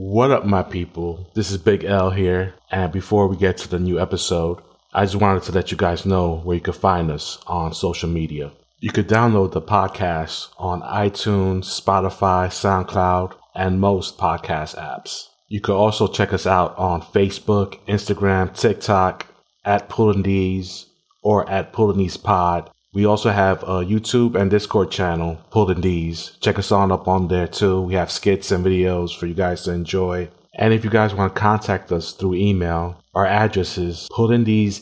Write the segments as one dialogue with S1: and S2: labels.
S1: What up, my people? This is Big El here. And before we get to the new episode, I just wanted to let you guys know where you can find us on social media. You could download the podcast on iTunes, Spotify, SoundCloud, and most podcast apps. You could also check us out on Facebook, Instagram, TikTok, at Pulling or at Pulling Pod. We also have a YouTube and Discord channel, Pulling Check us on up on there too. We have skits and videos for you guys to enjoy. And if you guys want to contact us through email, our address is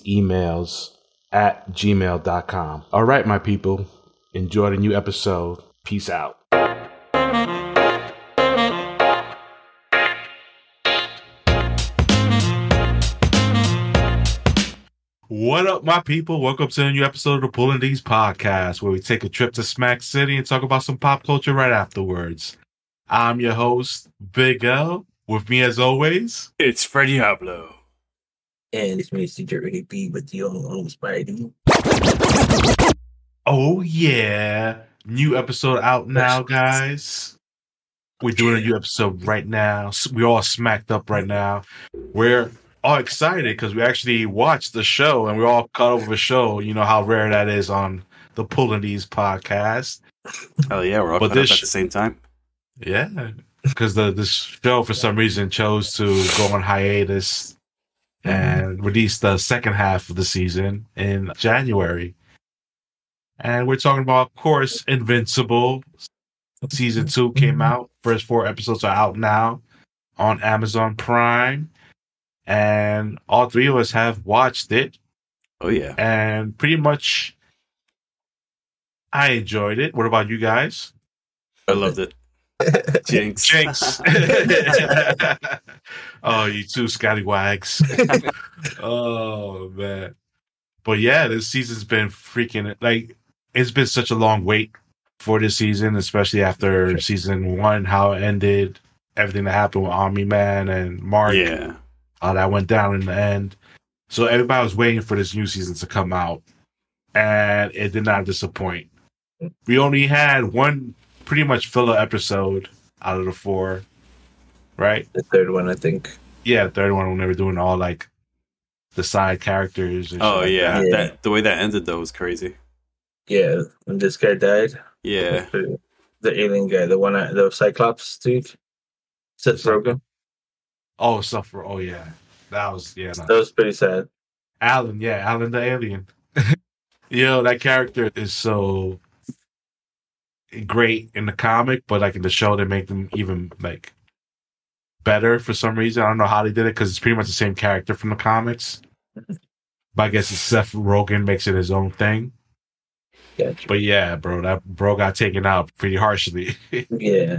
S1: emails at gmail.com. All right, my people, enjoy the new episode. Peace out. What up, my people? Welcome to a new episode of the Pulling These podcast, where we take a trip to Smack City and talk about some pop culture right afterwards. I'm your host, Big El. With me, as always,
S2: it's Freddie Hablo.
S3: And it's me, CJ B with the old Spidey.
S1: Oh, yeah. New episode out now, guys. We're doing a new episode right now. We're all smacked up right now. We're all excited because we actually watched the show and we're all caught up with the show. You know how rare that is on the Pulling These podcast.
S2: Oh yeah, we're all but this, at the same time.
S1: Yeah, because the this show for some reason chose to go on hiatus mm-hmm. and release the second half of the season in January. And we're talking about, of course, Invincible. Season two came mm-hmm. out. First four episodes are out now on Amazon Prime and all three of us have watched it.
S2: Oh yeah,
S1: and pretty much, I enjoyed it. What about you guys?
S2: I loved it.
S1: Jinx, Jinx. oh, you two scallywags. oh man, but yeah, this season's been freaking like it's been such a long wait for this season, especially after season one, how it ended, everything that happened with Omni Man and Mark.
S2: Yeah
S1: uh, that went down in the end. So everybody was waiting for this new season to come out, and it did not disappoint. We only had one pretty much filler episode out of the four, right?
S3: The third one, I think.
S1: Yeah, the third one when they were doing all like the side characters.
S2: oh yeah. Like that. yeah, that the way that ended though was crazy.
S3: Yeah, when this guy died.
S2: Yeah,
S3: the alien guy, the one, the Cyclops dude, Seth Rogen.
S1: Oh, suffer. Oh yeah, that was yeah.
S3: That was pretty sad.
S1: Allen, yeah, Allen the alien. Yo, that character is so great in the comic, but like in the show, they make them even like better for some reason. I don't know how they did it because it's pretty much the same character from the comics. but I guess Seth Rogen makes it his own thing.
S3: Gotcha.
S1: But yeah, bro, that bro got taken out pretty harshly.
S3: yeah.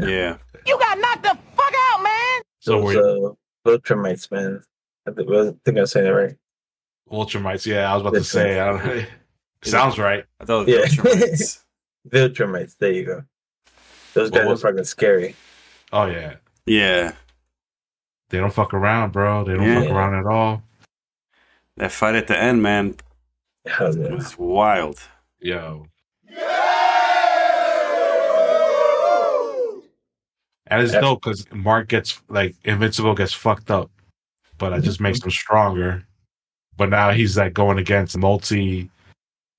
S2: Yeah.
S4: You got knocked the fuck out, man.
S3: So, so Ultramites, man. I think, I think I'm saying that right.
S1: Ultramites, yeah, I was about to say. I don't, sounds right.
S2: I thought yeah.
S3: Ultramites. Ultramites, there you go. Those guys are fucking scary.
S1: Oh yeah,
S2: yeah.
S1: They don't fuck around, bro. They don't yeah. fuck around at all.
S2: That fight at the end, man,
S3: Hell yeah.
S2: it was wild.
S1: Yo. And it's dope because Mark gets like Invincible gets fucked up, but it just makes him stronger. But now he's like going against multi,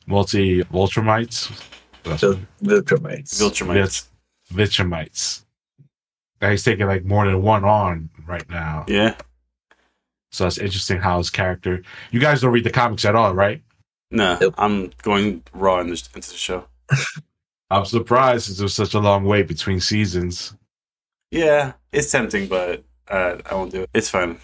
S1: multi Ultramites.
S3: Viltrumites.
S2: Viltrumites.
S1: Yes, Viltrumites. Now he's taking like more than one on right now.
S2: Yeah.
S1: So that's interesting how his character. You guys don't read the comics at all, right?
S2: No, nope. I'm going raw in this, into the show.
S1: I'm surprised since there's such a long wait between seasons.
S2: Yeah, it's tempting, but uh, I won't do it. It's fun.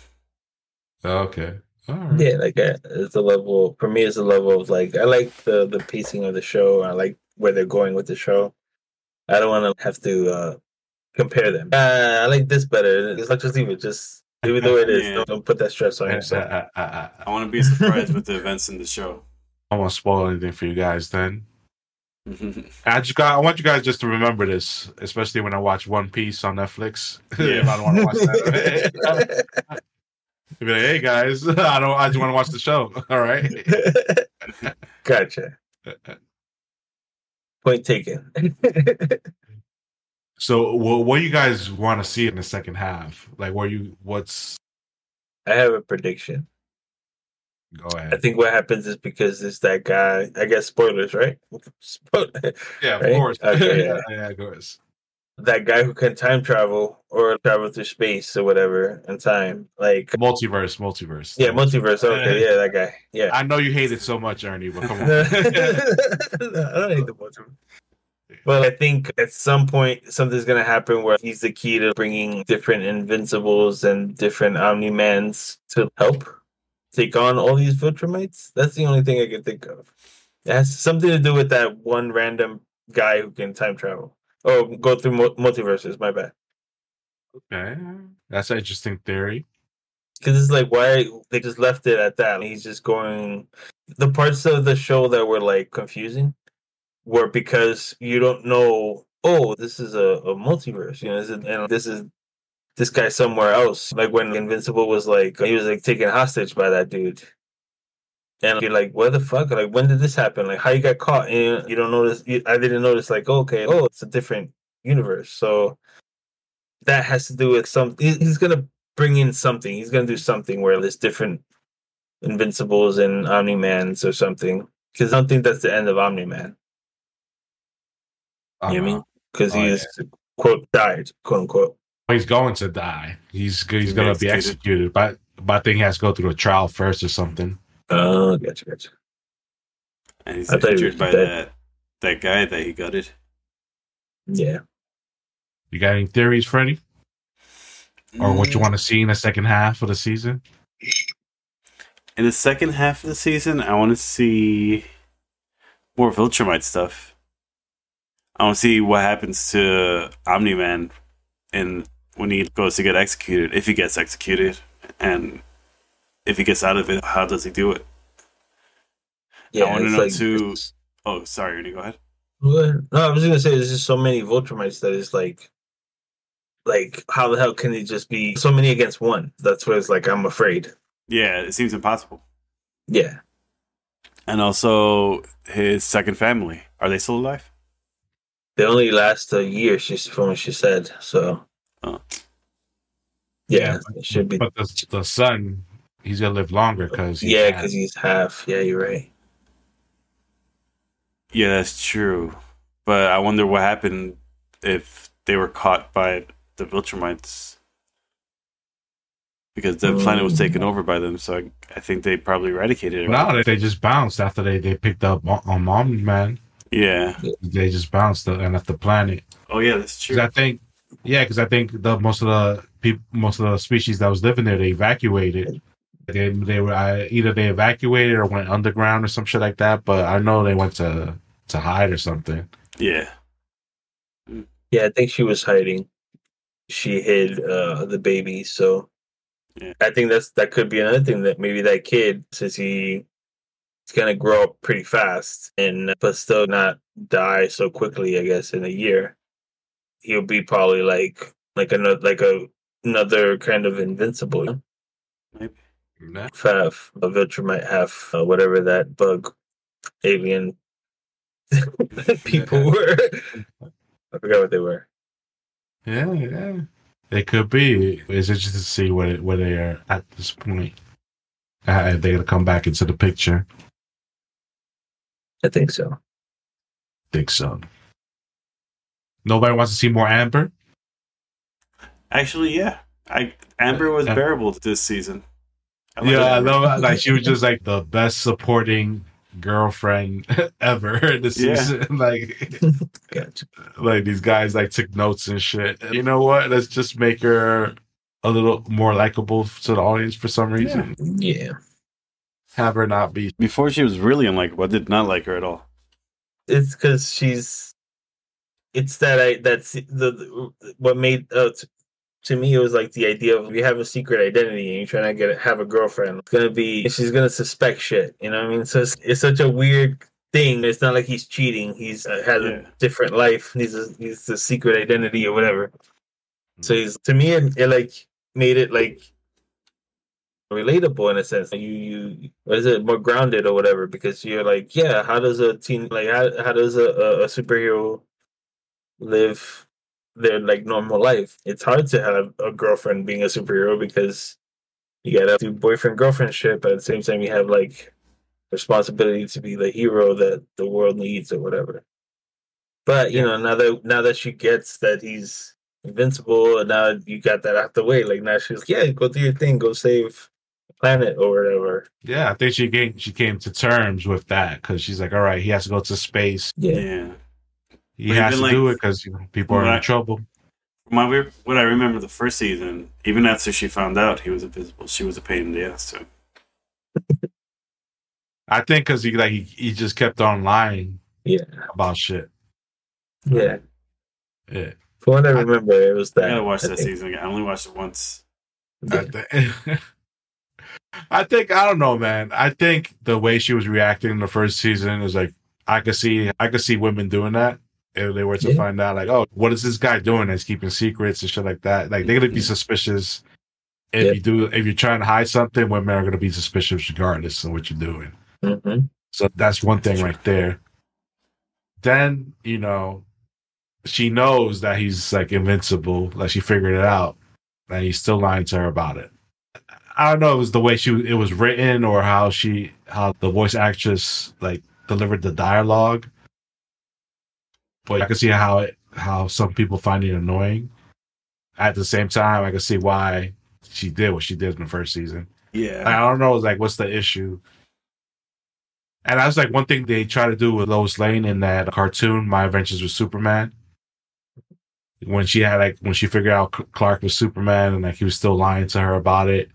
S1: Okay.
S3: Yeah, like uh, it's a level for me. It's a level of like I like the the pacing of the show. I like where they're going with the show. I don't want to have to uh, compare them. Uh, I like this better. It's like just leave it. Just leave it the way it is. yeah. don't, don't, put that stress on yourself.
S2: I want to be surprised with the events in the show.
S1: I won't spoil anything for you guys then. I just got. I want you guys just to remember this, especially when I watch One Piece on Netflix. Yeah. if I don't want to watch that, be like, "Hey guys, I don't. I just want to watch the show." All right.
S3: gotcha. Point taken.
S1: So, what, what do you guys want to see in the second half? Like, where you what's
S3: I have a prediction.
S1: Go
S3: I think what happens is because it's that guy. I guess spoilers, right?
S1: Yeah, of
S3: right?
S1: course.
S3: Okay, yeah.
S1: yeah, of course.
S3: that guy who can time travel or travel through space or whatever in time. Like,
S1: Multiverse, multiverse.
S3: yeah, multiverse. Okay, yeah, that guy. Yeah.
S1: I know you hate it so much, Ernie, but come on.
S3: I don't hate the multiverse. But I think at some point something's gonna happen where he's the key to bringing different Invincibles and different Omni Mans to help take on all these Viltrumites. That's the only thing I can think of. It has something to do with that one random guy who can time travel. Oh, go through multiverses. My bad.
S1: okay, that's an interesting theory.
S3: Because it's like why they just left it at that. He's just going. The parts of the show that were like confusing were because you don't know. Oh, this is a, a multiverse. You know, and this is this guy somewhere else. Like when Invincible was like he was like taken hostage by that dude. And you're like, what the fuck? Like, when did this happen? Like, how you got caught? And you don't notice. You, I didn't notice. Like, oh, okay, oh, it's a different universe. So that has to do with some. He's gonna bring in something. He's gonna do something where there's different Invincibles and Omni Mans or something. Because I don't think that's the end of Omni Man. You know what I mean? Uh-huh. Because
S1: Oh,
S3: he is quote died, quote unquote.
S1: He's going to die. He's he's going to be
S2: executed.
S1: executed, but but I think he has to go through a trial first or something.
S3: Oh, gotcha, gotcha.
S2: And he's
S3: I thought he
S2: injured by
S3: dead.
S2: that that guy that he gutted.
S3: Yeah.
S1: You got any theories, Freddie, or what
S2: Mm.
S1: you want to see in the second half of the season?
S2: In the second half of the season, I want to see more Viltrumite stuff. I want to see what happens to Omni Man and when he goes to get executed, if he gets executed, and if he gets out of it, how does he do it?
S3: Yeah.
S2: I
S3: wanna
S2: know
S3: like,
S2: too-
S3: it's-
S2: Oh, sorry, Ernie, go ahead.
S3: No, I was gonna say there's just so many Viltrumites that is like, like how the hell can it just be so many against one? That's where it's like I'm afraid.
S2: Yeah, it seems impossible.
S3: Yeah,
S2: And also his second family. Are they still alive?
S3: they only last a year. She's from what she said. So, Yeah, it should be.
S1: But the the son, he's gonna live longer because
S3: Yeah, because he's half. Yeah, you're right.
S2: Yeah, that's true. But I wonder what happened if they were caught by the Viltrumites. Because the planet was taken mm. over by them, so I, I think they probably eradicated it.
S1: no, they, they just bounced after they they picked up on Omni Man.
S2: Yeah.
S1: They just bounced and left the planet.
S2: Oh yeah, that's
S1: true. I think, yeah, because I think the most of the people, most of the species that was living there, they evacuated. They they were uh, either they evacuated or went underground or some shit like that. But I know they went to to hide or something.
S2: Yeah.
S3: Yeah, I think she was hiding. She hid uh the baby, so
S2: Yeah.
S3: I think that's that could be another thing that maybe that kid, since he he's gonna grow up pretty fast and but still not die so quickly, I guess, in a year. He'll be probably like like another like a another kind of invincible. you know? Have a Viltrumite have uh, whatever that bug alien people were. I forgot what they were.
S1: Yeah, yeah, they could be. It's interesting to see where where they are at this point. Uh, if they're gonna come back into the picture.
S3: I think so.
S1: think so. Nobody wants to see more Amber.
S2: Actually, yeah. I Amber was
S1: Yeah.
S2: bearable this season. I like
S1: yeah, I
S2: Amber.
S1: love like she was just like the best supporting girlfriend ever in the
S2: Yeah.
S1: season. like,
S3: Gotcha.
S1: like these guys like took notes and shit. You know what? Let's just make her a little more likable to the audience for some reason.
S3: Yeah.
S1: Have her not be.
S2: Before she was really unlikable. I did not like her at all.
S3: It's because she's. It's that I that's the, the what made uh, t- to me it was like the idea of you have a secret identity and you're trying to get have a girlfriend. It's gonna be she's gonna suspect shit. You know what I mean? So it's, it's such a weird thing. It's not like he's cheating. He's uh, has
S2: Yeah.
S3: a different life. He's a, he's a secret identity or whatever. So he's to me it, it like made it like relatable in a sense. You you what is it more grounded or whatever because you're like yeah how does a teen like how how does a, a, a superhero live their like normal life. It's hard to have a girlfriend being a superhero because you gotta do boyfriend girlfriend shit, but at the same time you have like responsibility to be the hero that the world needs or whatever. But you know, now that now that she gets that he's invincible, and now you got that out the way, like now she's like, yeah, go do your thing, go save the planet or whatever.
S1: Yeah, I think she came she came to terms with that because she's like, all right, he has to go to space.
S3: Yeah,
S2: Yeah.
S1: He
S2: But
S1: has to
S2: like,
S1: do it because you know, people are in
S2: Right.
S1: trouble.
S2: My weird- what I remember the first season, even after she found out he was invisible, she was a pain in the ass too.
S1: I think because he like he, he just kept on lying
S3: yeah,
S1: about shit.
S3: yeah.
S1: Yeah.
S3: From what I
S1: I-
S3: remember, it was that.
S2: I
S3: that.
S2: gotta watch
S3: I
S2: that
S3: think.
S2: season again. I only watched it once.
S3: Yeah.
S1: I, thi- I think I don't know, man. I think the way she was reacting in the first season is like I could see I could see women doing that if they were to
S3: Yeah.
S1: find out like, oh, what is this guy doing that's keeping secrets and shit like that. Like they're gonna be suspicious if
S3: Yeah.
S1: you do if you're trying to hide something, women are gonna be suspicious regardless of what you're doing.
S3: Mhm.
S1: So that's one thing right there. Then, you know, she knows that he's like invincible, like she figured it out, and he's still lying to her about it. I don't know it was the way she it was written or how she how the voice actress like delivered the dialogue. But I can see how it how some people find it annoying. At the same time, I can see why she did what she did in the first season.
S2: Yeah.
S1: I don't know, like what's the issue? And that's like one thing they try to do with Lois Lane in that cartoon, My Adventures with Superman. When she had like when she figured out Clark was Superman and like he was still lying to her about it,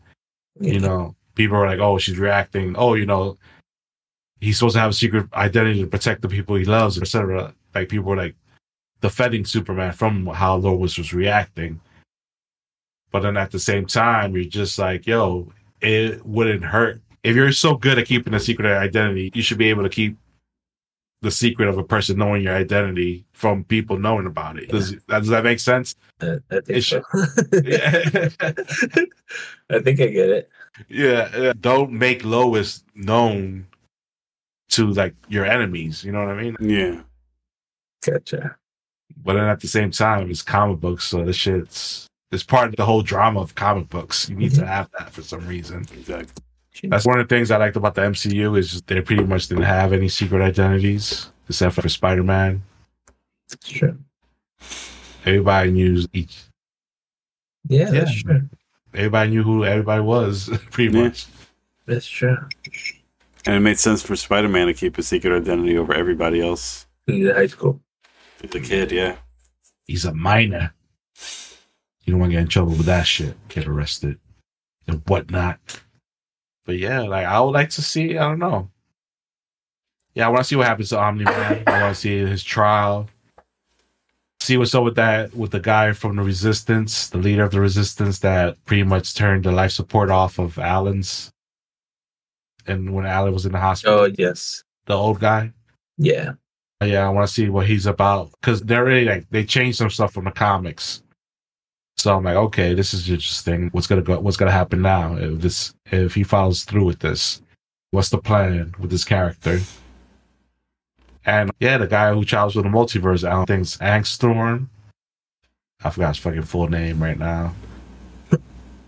S1: you know, people were like, "Oh, she's reacting. Oh, you know, he's supposed to have a secret identity to protect the people he loves, etc." Like people were like defending Superman from how Lois was reacting. But then at the same time, you're just like, "Yo, it wouldn't hurt if you're so good at keeping a secret identity. You should be able to keep the secret of a person knowing your identity from people knowing about it. Does does that make sense?
S3: I, I think
S1: It
S3: so. I think I get it.
S1: yeah. Don't make Lois known to like your enemies. You know what I mean?
S2: Yeah.
S3: Gotcha.
S1: But then at the same time, it's comic books, so this shit's it's part of the whole drama of comic books. You need to mm-hmm. have that for some reason.
S2: Exactly.
S1: That's one of the things I liked about the MCU is just they pretty much didn't have any secret identities except for Spider Man.
S3: Sure.
S1: Everybody knew each.
S3: Yeah, that's
S1: Yeah.
S3: true.
S1: Everybody knew who everybody was, pretty
S2: Yeah.
S1: much.
S3: That's true.
S2: And it made sense for Spider Man to keep a secret identity over everybody else.
S3: He's in high school.
S2: The kid, yeah.
S1: He's a minor. You don't want to get in trouble with that shit. Get arrested and whatnot. But yeah, like I would like to see. I don't know. Yeah, I want to see what happens to Omni Man. I want to see his trial. See what's up with that with the guy from the Resistance, the leader of the Resistance that pretty much turned the life support off of Allen's. And when Alan was in the hospital,
S3: Oh yes.
S1: the old guy.
S3: Yeah.
S1: Yeah, I want to see what he's about because they're really like they changed some stuff from the comics. So I'm like, okay, this is interesting. What's gonna go? What's gonna happen now if this if he follows through with this? What's the plan with this character? And yeah, the guy who travels with the multiverse, I don't think it's Angstrom. I forgot his fucking full name right now.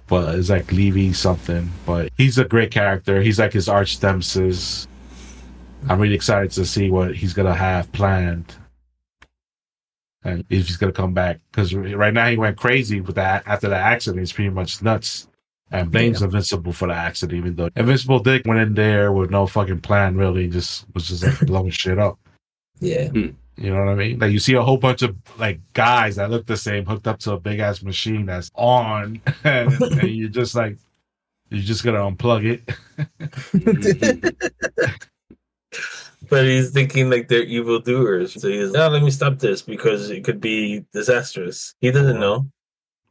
S1: But it's like Levy something. But he's a great character. He's like his arch nemesis. I'm really excited to see what he's gonna have planned, and if he's gonna come back. Because right now he went crazy with that after the accident. He's pretty much nuts, and blames Invincible for the accident. Even though Invincible Dick went in there with no fucking plan, really, just was just like blowing shit up.
S3: Yeah. Hmm.
S1: You know what I mean? Like you see a whole bunch of like guys that look the same hooked up to a big ass machine that's on, and, and you're just like, you're just gonna unplug it.
S3: but he's thinking like they're evil doers. So he's oh, let me stop this because it could be disastrous. He doesn't know.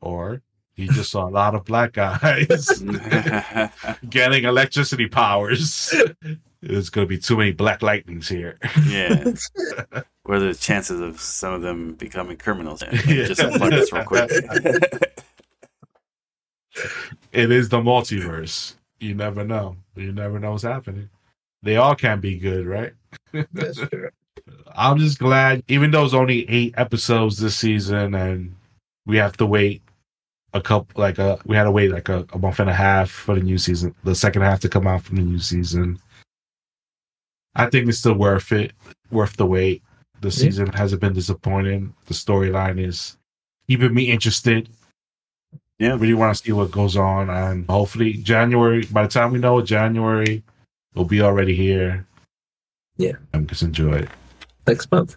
S1: or he just saw a lot of black guys getting electricity powers. There's gonna be too many black lightnings here.
S2: yeah. What are the chances of some of them becoming criminals? Yeah,
S1: Yeah.
S2: Just unplug this real quick.
S1: It is the multiverse. You never know. You never know what's happening. They all can't be good, right?
S3: That's true.
S1: I'm just glad, even though it's only eight episodes this season, and we have to wait a couple, like a, we had to wait like a, a month and a half for the new season, the second half to come out from the new season. I think it's still worth it, worth the wait. The
S3: Yeah.
S1: season hasn't been disappointing. The storyline is keeping me interested.
S2: Yeah.
S1: really want to see what goes on, and hopefully January. By the time we know January, will be already here.
S3: Yeah.
S1: I'm just enjoy it.
S3: Next month.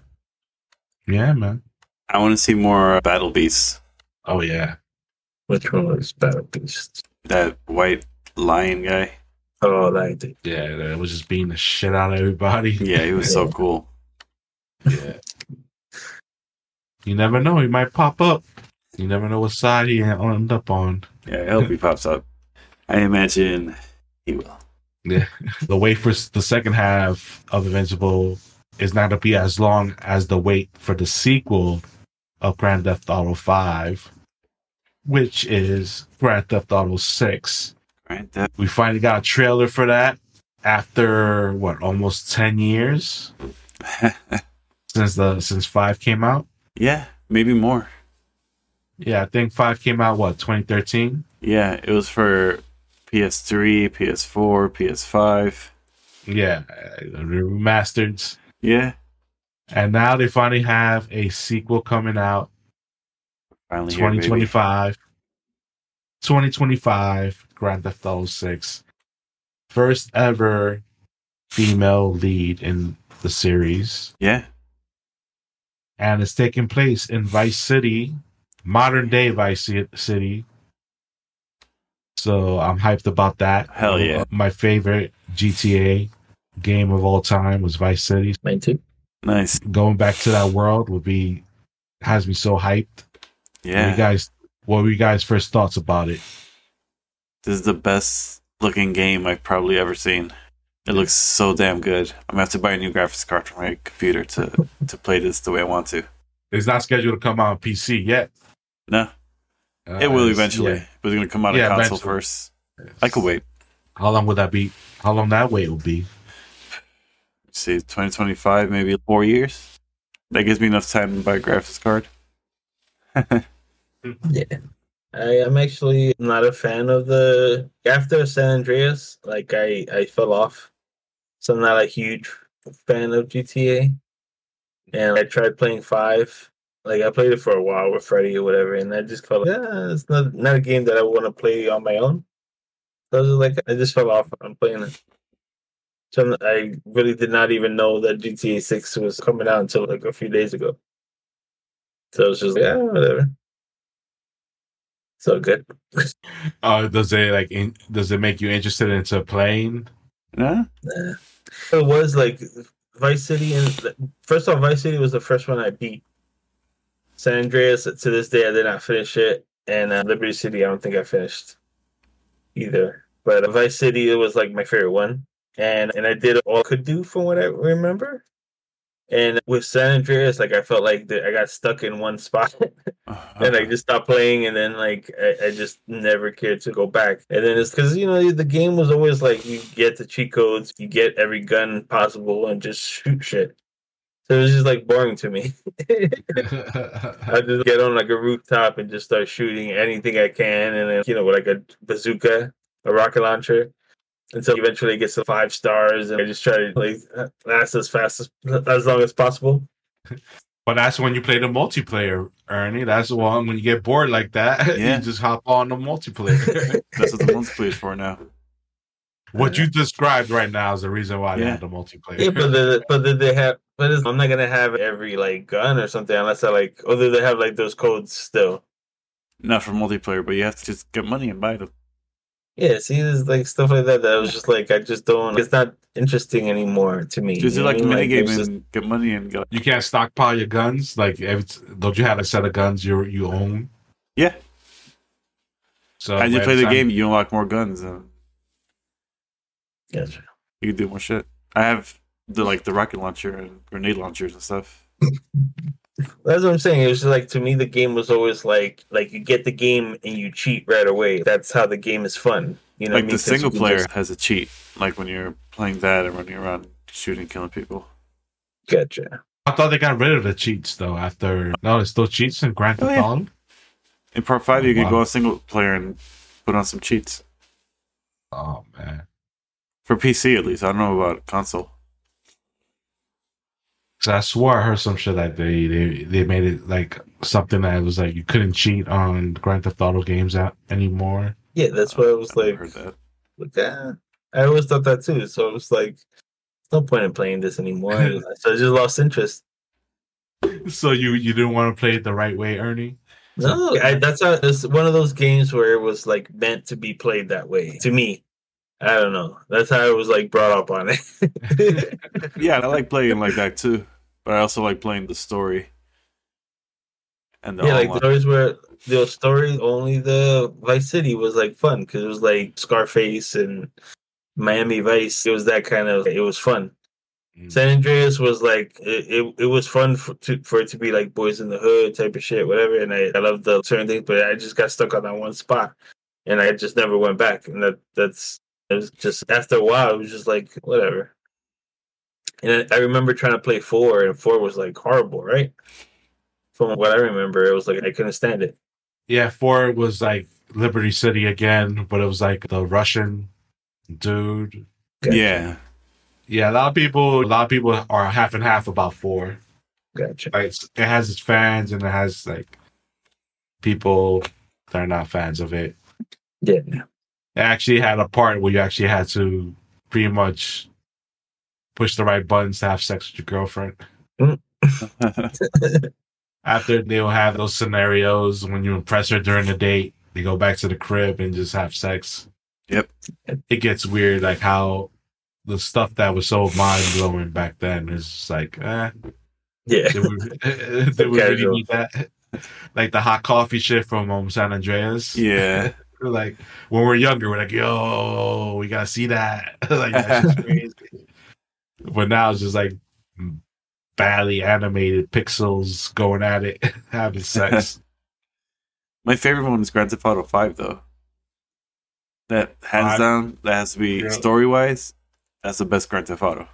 S1: Yeah, man.
S2: I want to see more uh, Battle Beasts.
S1: Oh yeah.
S3: Which one was Battle Beast?
S2: That white lion guy.
S3: Oh, that I did.
S1: Yeah, it was just beating the shit out of everybody.
S2: Yeah, he was so cool.
S1: Yeah. You never know, he might pop up. You never know what side he end up on.
S2: Yeah, I hope he pops up. I imagine he will.
S1: The wait for the second half of Invincible is not to be as long as the wait for the sequel of Grand Theft Auto 5, which is Grand Theft Auto 6.
S2: Right? That,
S1: We finally got a trailer for that after what almost 10 years since the since 5 came out.
S2: yeah, maybe more.
S1: Yeah, I think 5 came out what 2013.
S2: Yeah, it was for PS3, PS4, PS5.
S1: Yeah, the remastered.
S2: Yeah,
S1: And now they finally have a sequel coming out
S2: finally here,
S1: 2025. 2025 Grand Theft Auto 6. First ever female lead in the series.
S2: Yeah,
S1: And it's taking place in Vice City, modern day Vice City. So I'm hyped about that.
S2: Hell yeah.
S1: Uh, my favorite GTA game of all time was Vice City.
S3: Mine too.
S2: nice.
S1: Going back to that world would be has me so hyped. What
S2: Yeah,
S1: you guys what were you guys first thoughts about it?
S2: this is the best looking game I've probably ever seen. It looks so damn good. I'm gonna have to buy a new graphics card for my computer to to play this the way I want to.
S1: It's not scheduled to come out on PC yet.
S2: No,
S1: Uh,
S2: it will eventually,
S1: yeah.
S2: but it's gonna come out on
S1: Yeah,
S2: console
S1: eventually.
S2: first. I could wait.
S1: How long would that be? How long that wait will be?
S2: Let's see, 2025, maybe four years. That gives me enough time to buy a graphics card.
S3: Yeah. I am actually not a fan of the after San Andreas, like I I fell off. So I'm not a huge fan of GTA. And I tried playing five. Like I played it for a while with Freddy or whatever, and I just felt like, yeah, it's not not a game that I want to play on my own. So I was like, I just fell off on playing it. So I really did not even know that GTA Six was coming out until like a few days ago. So it's just yeah, whatever. So good.
S1: Uh, does it like in, does it make you interested into playing?
S2: Yeah,
S3: Nah. It was like Vice City, and first off, Vice City was the first one I beat. San Andreas, to this day, I did not finish it, and uh, Liberty City, I don't think I finished either. But uh, Vice City, it was like my favorite one, and and I did all I could do from what I remember. And with San Andreas, like I felt like that I got stuck in one spot. and I just stopped playing, and then like I, I just never cared to go back. And then it's because you know the game was always like you get the cheat codes, you get every gun possible, and just shoot shit. So it was just like boring to me. I just get on like a rooftop and just start shooting anything I can, and then you know with like a bazooka, a rocket launcher. Until eventually it gets to five stars, and I just try to like last as fast as as long as possible.
S1: But that's when you play the multiplayer, Ernie. That's the one when you get bored like that,
S2: Yeah.
S1: you just hop on the multiplayer.
S2: That's what the multiplayer is for now.
S1: what you described right now is the reason why they
S2: Yeah.
S1: have the multiplayer.
S3: Yeah, but the, but did they have? But it's, I'm not gonna have every like gun or something unless I like. Or do they have like those codes still?
S2: Not for multiplayer, but you have to just get money and buy them.
S3: Yeah, see, there's like stuff like that. That I was just like, I just don't. It's not interesting anymore to me.
S2: Just
S3: you know
S2: like a
S3: what I mean?
S2: mini game
S3: it's
S2: and get money and go.
S1: you can't stockpile your guns. Like, every, don't you have a set of guns you you own?
S2: Yeah,
S1: So
S2: as you play the
S1: time-
S2: game, you unlock more guns and
S3: Gotcha.
S2: you can do more shit. I have the like the rocket launcher and grenade launchers and stuff.
S3: That's what I'm saying. It was just like to me, the game was always like, like you get the game and you cheat right away. That's how the game is fun. You know, what I
S2: like
S3: mean?
S2: the
S3: 'Cause you
S2: single player
S3: just-
S2: has a cheat, like when you're playing that and running around shooting, killing people.
S3: Gotcha.
S1: I thought they got rid of the cheats though. After no, it's still cheats in Grand
S2: Oh,
S1: Theft
S2: yeah.
S1: Auto.
S2: In part five, you can go on single player and put on some cheats
S1: Oh man,
S2: for PC at least. I don't know about console.
S1: 'Cause I swore I heard some shit that they they they made it like something that was like you couldn't cheat on Grand Theft Auto games out anymore.
S3: Yeah, that's why I was
S2: I've
S3: like,
S2: heard that.
S3: like ah. I always thought that too. So it was like, no point in playing this anymore. so I just lost interest.
S1: So you you didn't want to play it the right way, Ernie?
S3: No, I, that's how, it's one of those games where it was like meant to be played that way. To me, I don't know. That's how I was like brought up on it.
S2: Yeah, I like playing like that too, but I also like playing the story. And the
S3: yeah, like
S2: online-
S3: the stories where the story only the Vice City was like fun because it was like Scarface and Miami Vice. It was that kind of. It was fun.
S1: Mm.
S3: San Andreas was like it, it, it was fun for, to, for it to be like boys in the hood type of shit, whatever. And I, I love the certain things, but I just got stuck on that one spot, and I just never went back. And that that's it was just after a while, it was just like whatever. And I I remember trying to play four, and four was like horrible, right? From what I remember, it was like I couldn't stand it.
S1: Yeah, four was like Liberty City again, but it was like the Russian dude.
S2: yeah,
S1: Yeah, a lot of people, a lot of people are half and half about four.
S3: Gotcha.
S1: Like it's- it has its fans and it has like people that are not fans of it.
S3: Yeah.
S1: It actually had a part where you actually had to pretty much push the right buttons to have sex with your girlfriend. After they will have those scenarios when you impress her during the date, they go back to the crib and just have sex.
S2: Yep.
S1: It gets weird, like how the stuff that was so mind blowing back then is like, eh,
S3: Yeah.
S1: did we, did we really need that? Like the hot coffee shit from um, San Andreas.
S2: yeah.
S1: We're like when we're younger, we're like, yo, we gotta see that. like that's crazy. But now it's just like badly animated pixels going at it, having sex.
S2: My favorite one is Grand Theft Auto Five, though. That hands
S1: Five?
S2: down, that has to be
S1: Yeah.
S2: story wise. That's the best Grand Theft Auto.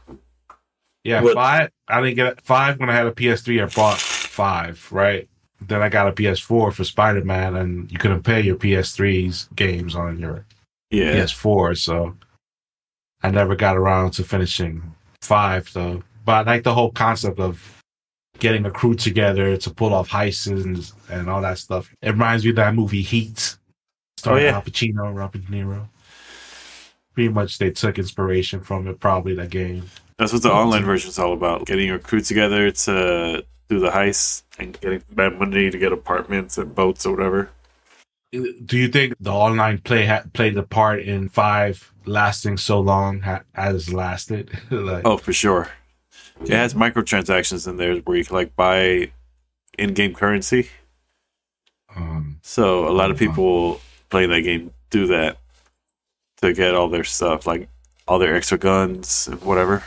S1: yeah,
S3: What-
S1: five. I didn't get five when I had a PS3. I bought five, right? Then I got a PS4 for Spider Man, and you couldn't pay your PS3's games on your
S2: Yeah,
S1: PS4, so I never got around to finishing five though. But I like the whole concept of getting a crew together to pull off heists and, and all that stuff. It reminds me of that movie Heat, starring
S2: Oh, yeah.
S1: Al Pacino, Robert De Niro. Pretty much, they took inspiration from it. Probably that game.
S2: that's what the online version is all about. Getting your crew together to do the heist and getting that money to get apartments and boats or whatever.
S1: Do you think the online play ha- played a part in five lasting so long ha- as lasted? like,
S2: Oh, for sure. It has microtransactions in there where you can like buy in-game currency.
S1: um,
S2: So a lot of
S1: wow.
S2: people playing that game do that to get all their stuff, like all their extra guns and whatever.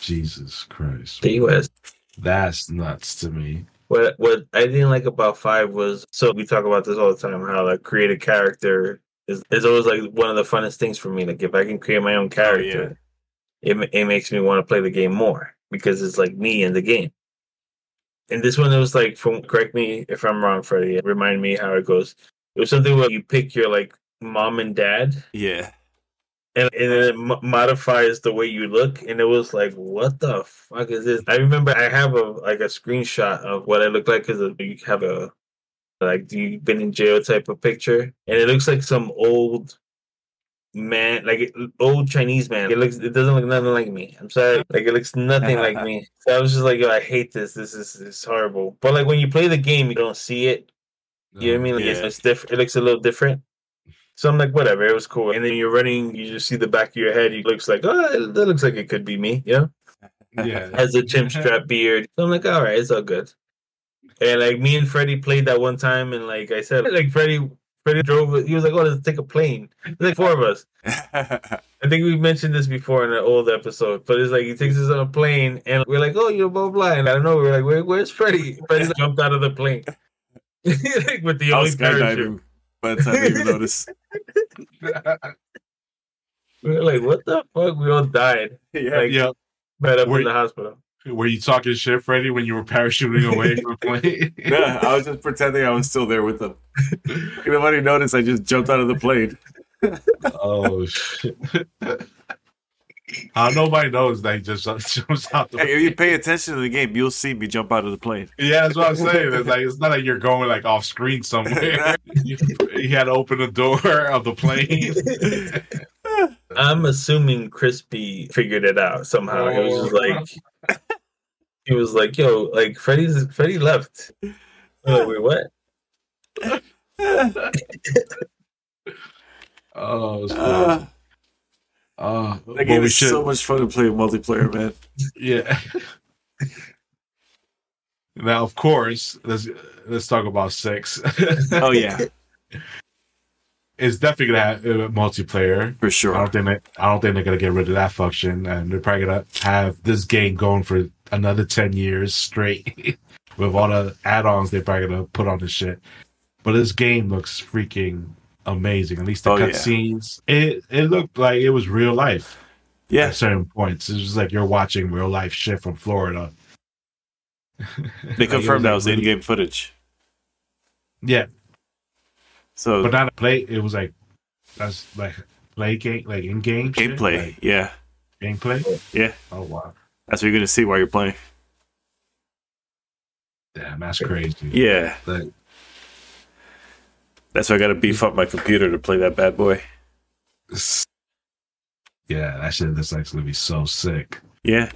S1: Jesus Christ,
S3: The US.
S1: That's nuts to me.
S3: What what I didn't like about five was so we talk about this all the time how like create a character is is always like one of the funnest things for me. Like if I can create my own oh, character, it it makes me want to play the game more because it's like me in the game. And this one it was like from correct me if I'm wrong, Freddie. Remind me how it goes. It was something where you pick your like mom and dad,
S2: Yeah.
S3: And, and then it modifies the way you look and it was like what the fuck is this? I remember i have a like a screenshot of what i look like because you have a like you've been in jail type of picture? And it looks like some old man like old chinese man. It looks it doesn't look nothing like me. I'm sorry. Like it looks nothing like me. So i was just like yo i hate this. This is it's horrible. But like when you play the game you don't see it. You know what I mm, mean? Like it's, it's different. It looks a little different. So I'm like, whatever. It was cool. And then you're running. You just see the back of your head. It looks like, oh, that looks like it could be me. Yeah.
S1: Yeah,
S3: has a chimp strap beard. So I'm like, all right, it's all good. And like me and Freddie played that one time, and like I said, like Freddie, Freddie drove. He was like, oh, let's take a plane. There's like four of us. I think we mentioned this before in an old episode, but it's like he takes us on a plane, and we're like, "Oh, you're blah blah." And I don't know, we're like, Where, "Where's Freddie?" Freddie jumped out of the plane like with the
S2: I
S3: only parachute.
S2: Skydiving by the time I even noticed.
S3: We were like, "What the fuck?" We all died
S2: Yeah.
S3: Like,
S1: yeah.
S3: right up
S1: Were
S3: in the hospital.
S1: Were you talking shit, Freddie, when you were parachuting away from the plane?
S2: Yeah, I was just pretending I was still there with them. Nobody noticed. I just jumped out of the plane.
S1: oh shit! How nobody knows that he just jumps out the
S2: Hey, if you pay attention to the game, you'll see me jump out of the plane.
S1: Yeah, that's what I'm saying. It's like it's not like you're going like off screen somewhere. you, you had to open the door of the plane.
S3: I'm assuming Crispy figured it out somehow. He was just like, he was like, "Yo, like Freddy's Freddy left." I'm Wait, what?
S1: oh, it's
S2: Uh,
S1: uh,
S2: that game
S1: we
S2: is
S1: should,
S2: so much fun to play multiplayer, man.
S1: yeah. now, of course, let's let's talk about six.
S2: Oh yeah,
S1: it's definitely gonna have uh, multiplayer.
S2: for sure.
S1: I don't think they, I don't think they're gonna get rid of that function, and they're probably gonna have this game going for another ten years straight with all the add-ons they're probably gonna put on this shit. But this game looks freaking amazing. At least the
S2: Oh, yeah.
S1: cutscenes, it it looked like it was real life
S2: Yeah,
S1: at certain points. It was like you're watching real life shit from Florida.
S2: they confirmed that was
S1: in
S2: in-game footage.
S1: Yeah,
S2: So
S1: but not a play. It was like that's like play game, like in game
S2: gameplay,
S1: like
S2: yeah,
S1: gameplay.
S2: yeah.
S1: Oh wow,
S2: That's what you're gonna see while you're playing.
S1: damn, that's crazy.
S2: Yeah,
S1: Like,
S2: that's why I got to beef up my computer to play that bad boy.
S1: Yeah, that shit looks like it's gonna be so sick.
S2: Yeah,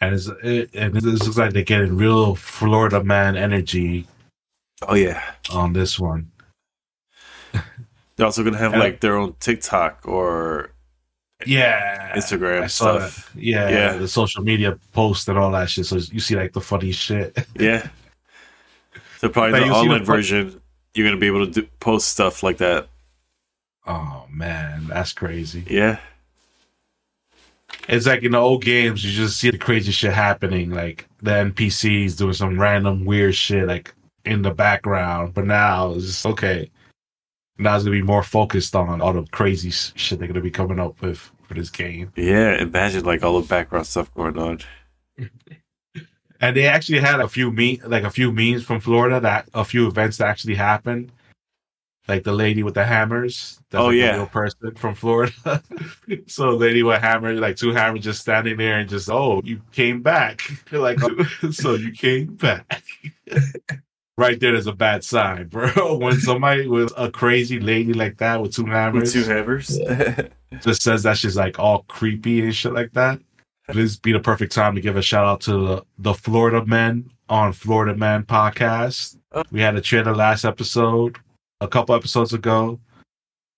S1: And it's it, and this looks like they're getting real Florida man energy
S2: oh yeah.
S1: on this one.
S2: They're also gonna have
S1: Yeah.
S2: like their own TikTok or
S1: Yeah,
S2: Instagram stuff.
S1: Yeah,
S2: Yeah.
S1: the social media posts and all that shit. So you see like the funny shit.
S2: Yeah. So probably
S1: Like,
S2: the
S1: the
S2: online
S1: fun-
S2: version, you're gonna be able to do, post stuff like that.
S1: Oh man, that's crazy.
S2: Yeah,
S1: It's like in the old games, you just see the crazy shit happening, like the NPCs doing some random weird shit, like in the background. But now it's just okay. Now it's gonna be more focused on all the crazy shit they're gonna be coming up with for this game.
S2: yeah. Imagine like all the background stuff going on.
S1: And they actually had a few me like a few memes from Florida that a few events that actually happened. Like the lady with the hammers. That's
S2: Oh, yeah.
S1: real person from Florida. so lady with hammers, like two hammers just standing there and just, oh, you came back. like oh. so you came back. right there is a bad sign, bro. When somebody with a crazy lady like that with two hammers
S2: With two hammers.
S1: just says that she's like all creepy and shit like that. This be the perfect time to give a shout out to the, the Florida Men on Florida Man podcast. We had a trailer last episode, a couple episodes ago,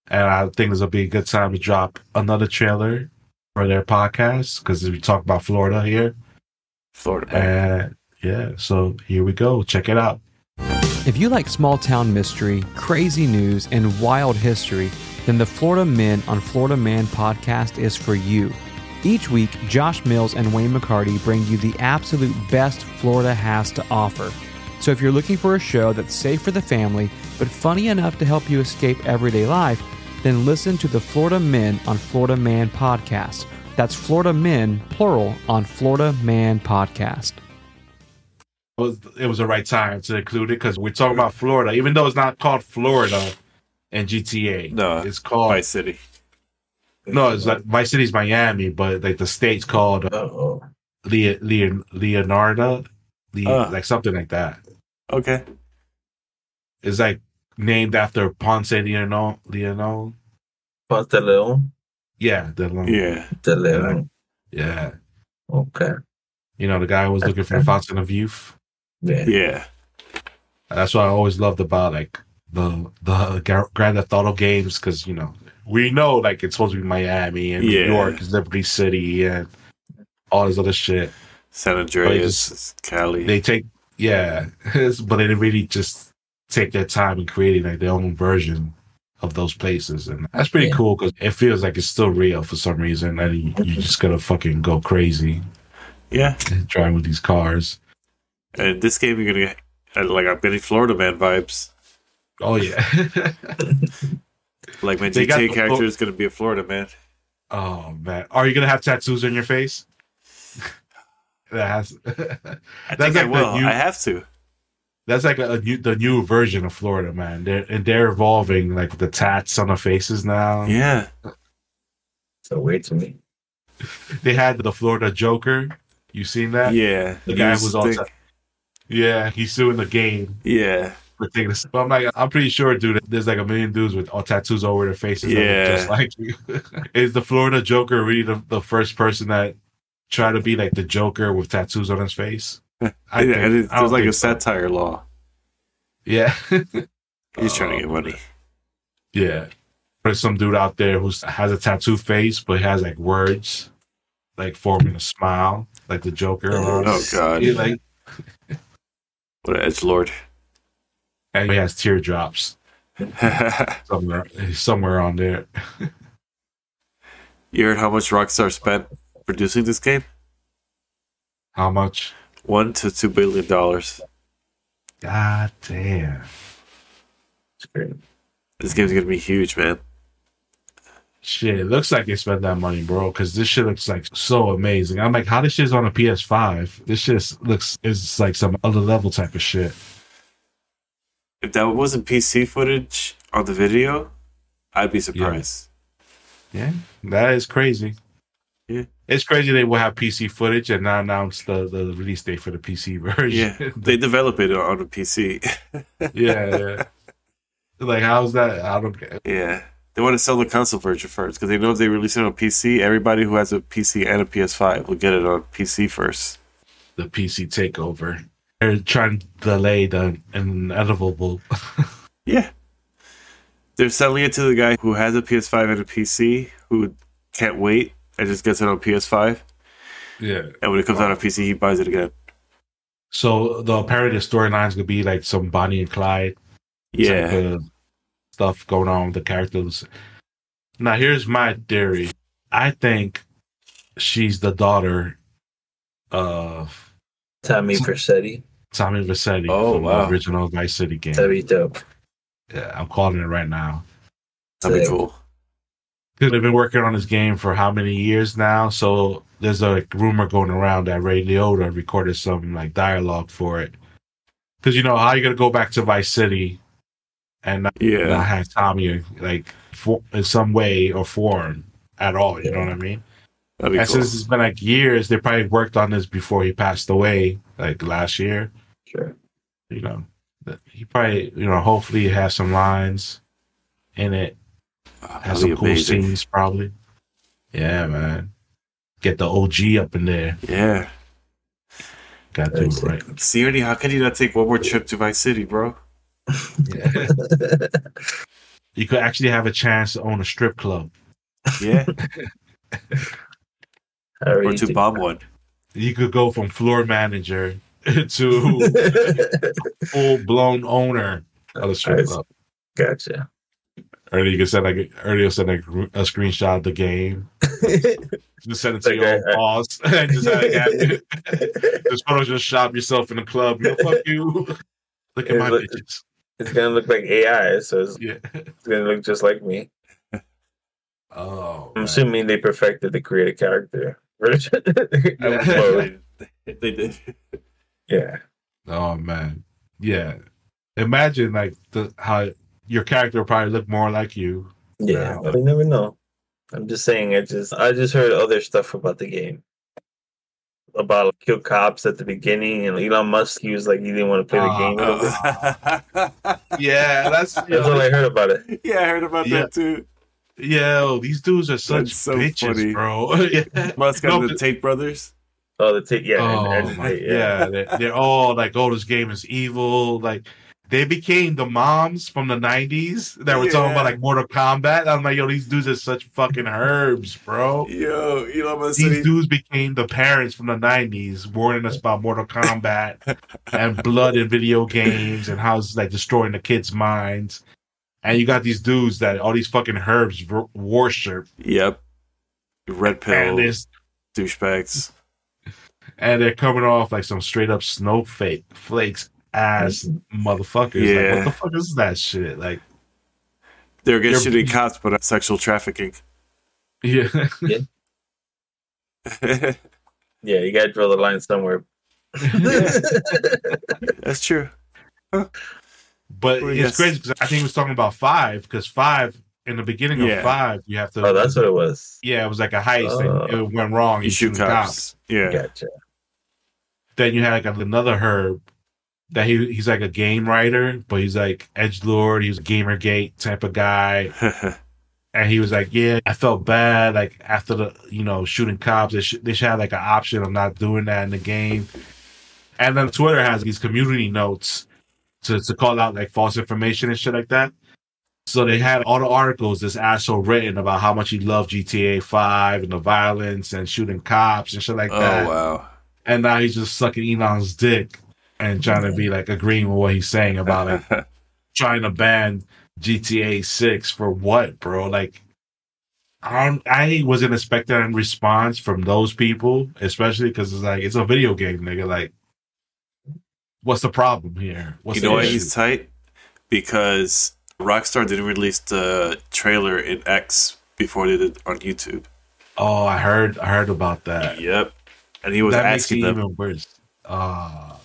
S1: and I think this will be a good time to drop another trailer for their podcast because we talk about Florida here.
S2: Florida. man.
S1: And yeah, so here we go. Check it out.
S5: If you like small town mystery, crazy news, and wild history, then the Florida Men on Florida Man podcast is for you. Each week, Josh Mills and Wayne McCarty bring you the absolute best Florida has to offer. So if you're looking for a show that's safe for the family, but funny enough to help you escape everyday life, then listen to the Florida Men on Florida Man podcast. That's Florida Men, plural, on Florida Man podcast.
S1: It was, it was the right time to include it because we're talking about Florida, even though it's not called Florida and GTA.
S2: No,
S1: it's called
S2: Vice City.
S1: No, it's like Vice City's Miami, but like the state's called uh,
S3: Oh,
S1: Lea, Leon, Leonardo, Le,
S2: Ah.
S1: like something like that.
S2: Okay.
S1: It's like named after Ponce Leon, Leon.
S3: Ponce de Leon.
S1: Yeah, the long,
S2: Yeah.
S3: De Leon.
S1: yeah.
S3: Okay.
S1: You know the guy who was looking for the Fountain of Youth.
S3: Yeah.
S2: Yeah.
S1: That's what I always loved about like the the Gar- Grand Theft Auto games because you know we know like it's supposed to be Miami and
S2: Yeah.
S1: New York is Liberty City and all this other shit.
S2: San Andreas, Cali.
S1: they take yeah but they really just take their time in creating like their own version of those places and that's pretty
S3: Yeah.
S1: cool because it feels like it's still real for some reason and you, you just gotta fucking go crazy
S2: yeah.
S1: driving with these cars
S2: And this game, you're gonna get uh, like I'm getting Florida Man vibes.
S1: oh yeah
S2: Like my
S1: They
S2: GTA
S1: the
S2: character
S1: Flo-
S2: is gonna be a Florida man.
S1: oh man are you gonna have tattoos on your face that has.
S2: I
S1: That's
S2: think
S1: like the
S2: will.
S1: new-
S2: I have to.
S1: That's like a, a new, the new version of Florida, man. They're and they're evolving like the tats on the faces now.
S2: Yeah.
S3: So weird to me.
S1: They had the Florida Joker. You seen that?
S2: Yeah.
S1: The guy was all
S2: thick-
S1: Yeah, he's suing the game
S2: Yeah.
S1: For taking this. But I'm like, I'm pretty sure, dude. There's like a million dudes with all tattoos over their faces.
S2: Yeah.
S1: just like you. Is the Florida Joker really the, the first person that tried to be like the Joker with tattoos on his face?
S2: I,
S1: I think-
S2: it,
S1: don't
S2: like a
S1: think so.
S2: satire law.
S1: Yeah,
S2: He's trying to
S1: Oh,
S2: get money.
S1: Yeah. There's some dude out there who has a tattoo face, but has like words, like forming a smile, like the Joker. it.
S2: Oh god.
S1: Like,
S2: What an edge lord.
S1: And he has teardrops somewhere, somewhere on there.
S2: you heard how much Rockstar spent producing this game?
S1: How much?
S2: One to two billion dollars.
S1: God damn.
S3: It's great.
S2: This game's gonna be huge, man.
S1: Shit, it looks like they spent that money, bro. Because this shit looks like so amazing. I'm like, how this shit's on a PS5? This shit looks is like some other level type of shit.
S2: If that wasn't PC footage on the video, I'd be surprised.
S1: Yeah, that is crazy.
S2: Yeah.
S1: It's crazy they will have PC footage and not announce the, the release date for the PC version.
S2: Yeah, they develop it on a PC.
S1: yeah, yeah. Like, how's that? I don't get.
S2: yeah, they want to sell the console version first because they know if they release it on PC, everybody who has a PC and a PS5 will get it on PC first.
S1: the PC takeover. They're trying to delay the inevitable.
S2: Yeah, they're selling it to the guy who has a PS5 and a PC who can't wait and just gets it on PS5,
S1: yeah.
S2: and when it comes out on PC, he buys it again.
S1: So the apparently the storyline's gonna be like some Bonnie and Clyde
S2: Yeah,
S1: type of stuff going on with the characters. Now here's my theory. I think she's the daughter of
S3: Tommy Vercetti.
S1: Tommy Vercetti
S2: Oh,
S1: from
S2: wow.
S1: the original Vice City game.
S3: That'd be dope.
S1: Yeah, I'm calling it right now.
S2: that'd be cool.
S1: Because they've been working on this game for how many years now? So there's a like, rumor going around that Ray Liotta recorded some like dialogue for it. Because you know how you gonna go back to Vice City and not,
S2: Yeah,
S1: not have Tommy like for, in some way or form at all. You know what I mean?
S2: that'd be
S1: and
S2: cool.
S1: since it's been like years, they probably worked on this before he passed away, like last year.
S3: Sure.
S1: You know, he probably you know hopefully has some lines in it has some cool
S2: amazing.
S1: scenes, probably. Yeah, man. Get the OG up in there.
S2: Yeah.
S1: Got to do it right.
S2: See, Ernie, how can you not take one more trip to Vice City, bro? Yeah.
S1: You could actually have a chance to own a strip club.
S2: Yeah, or to
S3: think-
S2: bomb one.
S1: You could go from floor manager to full blown owner of the strip
S3: Nice.
S1: club.
S3: Gotcha.
S1: Or you could send like earlier send like a screenshot of the game. Just send it to
S3: Like,
S1: your own boss. and just have it. Just Photoshop shop yourself in the club. You know, fuck you. Look at my
S3: look-
S1: bitches.
S3: It's gonna look like AI, so it's,
S1: Yeah.
S3: it's gonna look just like me.
S1: Oh.
S3: I'm
S1: man.
S3: assuming they perfected the creative character version.
S2: Well, they, they did.
S3: Yeah.
S1: Oh man, yeah. Imagine like the how your character will probably look more like you.
S3: Yeah.
S1: Yeah.
S3: We never know. I'm just saying I just I just heard other stuff about the game. About like, kill cops at the beginning and Elon Musk he was like he didn't want to play the
S1: Ah,
S3: game. or whatever.
S2: Oh.
S1: Yeah, that's
S3: That's all I heard about it.
S2: yeah, I heard about
S1: Yeah.
S2: that too.
S1: yo. These dudes are such
S2: That's so
S1: bitches,
S2: funny.
S1: bro. yeah.
S2: Musk
S1: No,
S2: and the
S1: but-
S2: Tate brothers.
S3: Oh the t- yeah,
S1: oh
S3: and, and,
S1: my,
S3: yeah.
S1: yeah, they're, they're all like, "Oh, this game is evil." Like, they became the moms from the '90s that were talking about like Mortal Kombat. I'm like, yo, these dudes are such fucking herbs, bro.
S2: Yo, Elon Musk.
S1: These
S2: said
S1: dudes became the parents from the '90s, warning us about Mortal Kombat and blood in video games and how it's like destroying the kids' minds. And you got these dudes that all these fucking herbs v- worship,
S2: Yep. Red pill
S1: and this
S2: douchebags.
S1: And they're coming off like some straight up snowflake flakes ass motherfuckers. Like,
S2: Yeah.
S1: what the fuck is that shit? Like,
S2: They're against
S1: They're-
S2: shooting cops, but sexual trafficking.
S1: yeah,
S3: Yeah, you gotta draw the line somewhere.
S2: That's true.
S1: But
S2: Well,
S1: it's
S2: yes.
S1: crazy because I think he was talking about five because five in the beginning
S2: Yeah.
S1: of five you have to.
S3: oh, that's what it was.
S1: yeah, it was like a heist.
S3: Oh.
S1: and it went wrong.
S2: You shoot
S1: shooting
S2: cops. Yeah.
S3: Gotcha.
S1: Then you had like another Herb that he he's like a game writer, but he's like edge lord. He's a gamergate type of guy. and he was like, "Yeah, I felt bad. Like after the you know shooting cops, they should they should have like an option of not doing that in the game." And then Twitter has these community notes to to call out like false information and shit like that. So they had all the articles this asshole written about how much he loved GTA Five and the violence and shooting cops and shit like
S2: oh
S1: that.
S2: Oh wow.
S1: And now he's just sucking Elon's dick and trying to be like agreeing with what he's saying about it. trying to ban GTA Six for what, bro? Like, I don't, I wasn't expecting a response from those people, especially because it's like it's a video game, nigga. Like, what's the problem here? What's
S2: you
S1: the
S2: know why he's tight? Because Rockstar didn't release the trailer in X before they did on YouTube.
S1: Oh, I heard, I heard about that.
S2: Yep. And he was
S1: that makes
S2: asking
S1: it
S2: them.
S1: even worse. Ah,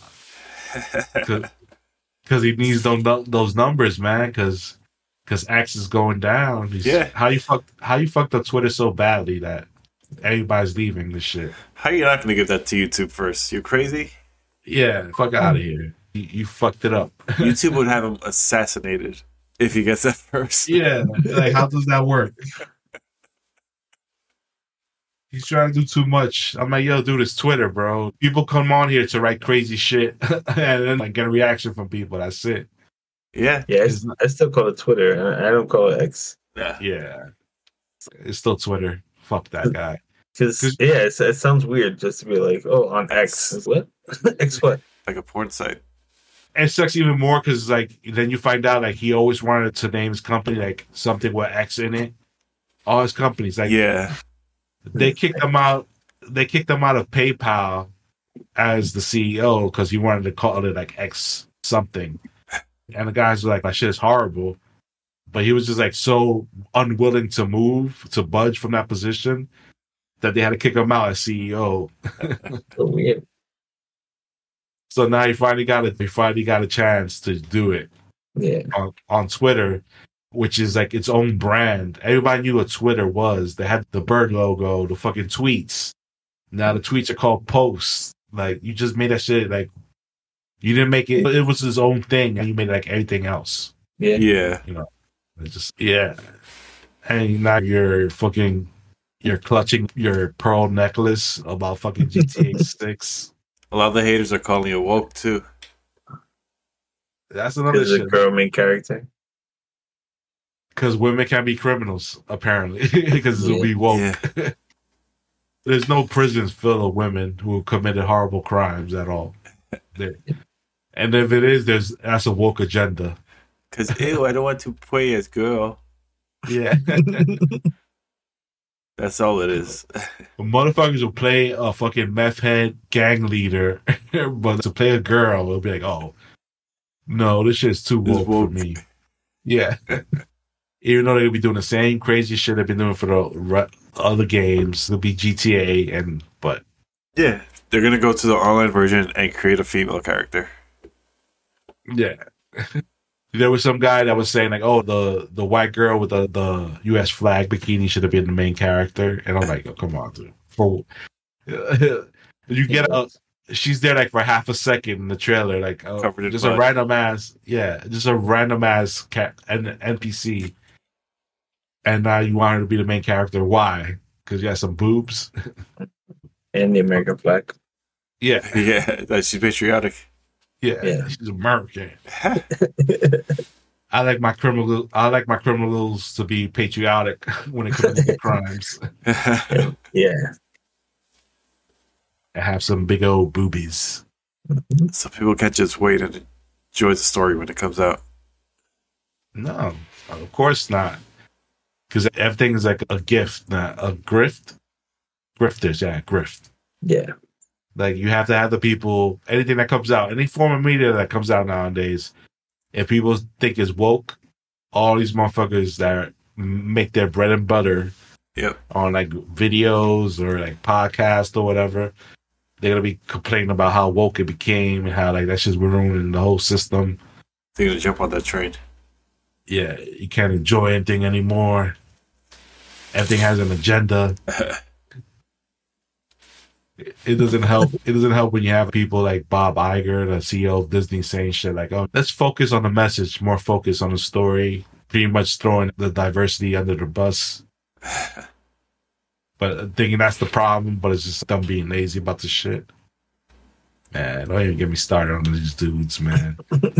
S1: because he needs those those numbers, man. Because because X is going down. He's,
S2: Yeah.
S1: How you fuck? How you fucked up Twitter so badly that everybody's leaving this shit?
S2: How are you not going to give that to YouTube first? You crazy?
S1: Yeah, fuck out of here. You, you fucked it up.
S2: YouTube would have him assassinated if he gets that first.
S1: yeah, like how does that work? He's trying to do too much. I'm like, yo, dude, it's Twitter, bro. People come on here to write crazy shit and then like get a reaction from people. That's it.
S2: Yeah.
S3: Yeah, I still call it Twitter. I don't call it X.
S2: Yeah.
S1: Yeah. It's still Twitter. Fuck that guy.
S3: Because
S1: 'Cause-
S3: yeah, it's, it sounds weird just to be like, oh, on X. What? X what?
S2: Like a porn site.
S1: It sucks even more because like then you find out like he always wanted to name his company like something with X in it. All his companies like
S2: Yeah.
S1: They kicked him out. They kicked him out of PayPal as the CEO because he wanted to call it like X something. And the guys were like, "My shit is horrible," but he was just like so unwilling to move to budge from that position that they had to kick him out as CEO.
S3: So weird.
S1: So now he finally got it. He finally got a chance to do it
S3: Yeah.
S1: on, on Twitter, which is like its own brand. Everybody knew what Twitter was. They had the bird logo, the fucking tweets. Now the tweets are called posts. Like you just made that shit like you didn't make it. It was his own thing, and you made it like everything else.
S3: Yeah.
S2: Yeah.
S1: It's just yeah. And now you're fucking you're clutching your pearl necklace about fucking GTA Six.
S2: A lot of the haters are calling you woke too.
S1: That's another
S3: Is a girl main character?
S1: Because women can be criminals, apparently, because it'll be woke.
S2: Yeah.
S1: There's no prisons full of women who committed horrible crimes at all. There. And if it is, there's that's a woke agenda.
S2: Cause ew, I don't want to play as girl.
S1: Yeah.
S2: That's all it is.
S1: Motherfuckers will play a fucking meth head gang leader, but to play a girl, it'll be like, oh, no, this shit's too woke,
S2: woke.
S1: for me. Yeah. Even though they'll be doing the same crazy shit they've been doing for the other games, it'll be GTA and but
S2: Yeah. They're gonna go to the online version and create a female character.
S1: Yeah. there was some guy that was saying like, "Oh, the the white girl with the the U.S. flag bikini should have been the main character," and I'm like, oh, "Come on, dude!" For you get a, she's there like for half a second in the trailer, like oh, just a random ass, yeah, just a random ass cat an NPC, and now you want her to be the main character. Why? Because you got some boobs.
S3: and the American flag.
S1: Yeah,
S2: Yeah, that she's patriotic.
S1: yeah,
S3: Yeah.
S1: she's American. I like my criminal. I like my criminals to be patriotic when it comes to crimes
S3: yeah.
S1: and have some big old boobies.
S2: so people can't just wait and enjoy the story when it comes out.
S1: No, of course not. Because everything is like a gift, not a grift. Grifters, yeah, grift.
S3: Yeah.
S1: Like you have to have the people. Anything that comes out, any form of media that comes out nowadays, if people think is woke, all these motherfuckers that make their bread and butter
S2: Yep.
S1: on like videos or like podcasts or whatever, they're gonna be complaining about how woke it became and how like that's just ruining the whole system.
S2: They're gonna jump on that train.
S1: Yeah, you can't enjoy anything anymore. Everything has an agenda. it doesn't help. It doesn't help when you have people like Bob Iger, the CEO of Disney, saying shit like, "Oh, let's focus on the message, more focus on the story." Pretty much throwing the diversity under the bus. But thinking that's the problem, but it's just them being lazy about the shit. Man, don't even get me started on these dudes, man.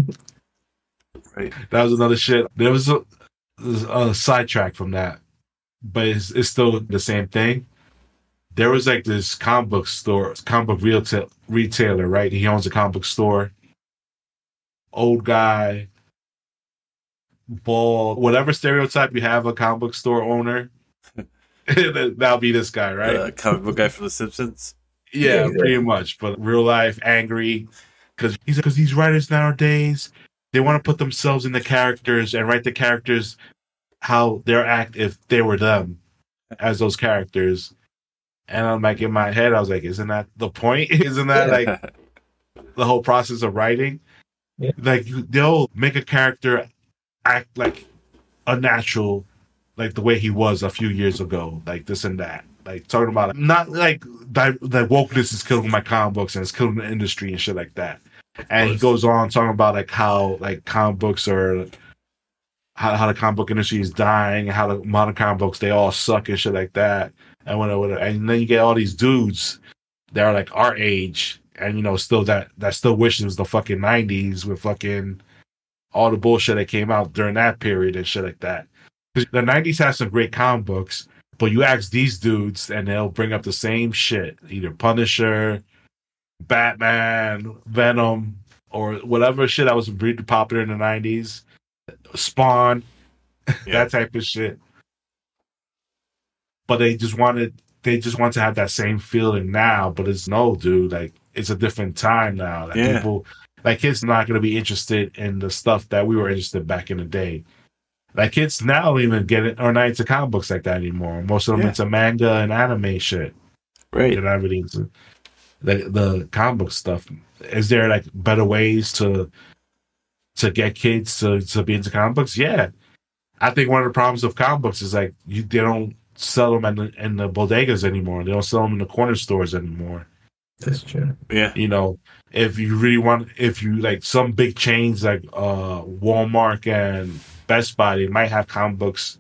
S2: Right.
S1: That was another shit. There was a, a sidetrack from that, but it's, it's still the same thing. There was like this comic book store, comic book retail, retailer, right? He owns a comic book store. Old guy, bald, whatever stereotype you have a comic book store owner, that'll be this guy, right?
S2: The comic book guy from The Simpsons.
S1: Yeah,
S3: Yeah,
S1: pretty much. But real life, angry because he's because these writers nowadays they want to put themselves in the characters and write the characters how their act if they were them as those characters. And I'm like in my head, I was like, isn't that the point? isn't that like the whole process of writing?
S3: Yeah.
S1: Like they'll make a character act like unnatural, like the way he was a few years ago, like this and that. Like talking about not like that, that wokeness is killing my comic books and it's killing the industry and shit like that. And he goes on talking about like how like comic books are how, how the comic book industry is dying, how the modern comic books they all suck and shit like that. And whatever, whatever. And then you get all these dudes that are like our age and you know still that that still wishes the fucking nineties with fucking all the bullshit that came out during that period and shit like that. The nineties has some great comic books, but you ask these dudes and they'll bring up the same shit. Either Punisher, Batman, Venom, or whatever shit that was really popular in the nineties. Spawn,
S2: Yeah.
S1: that type of shit. But they just wanted they just want to have that same feeling now, but it's no, dude. Like it's a different time now. Like
S2: Yeah.
S1: people, like kids, not going to be interested in the stuff that we were interested back in the day. Like kids now don't even get it or not into comic books like that anymore. Most of them
S2: Yeah.
S1: into manga and anime shit.
S2: Right.
S1: They're not really into the the comic book stuff. Is there like better ways to to get kids to to be into comic books? Yeah, I think one of the problems of comic books is like you they don't sell them in the, in the bodegas anymore. They don't sell them in the corner stores anymore.
S3: That's true.
S2: Yeah.
S1: You know, if you really want, if you like some big chains like uh Walmart and Best Buy, they might have comic books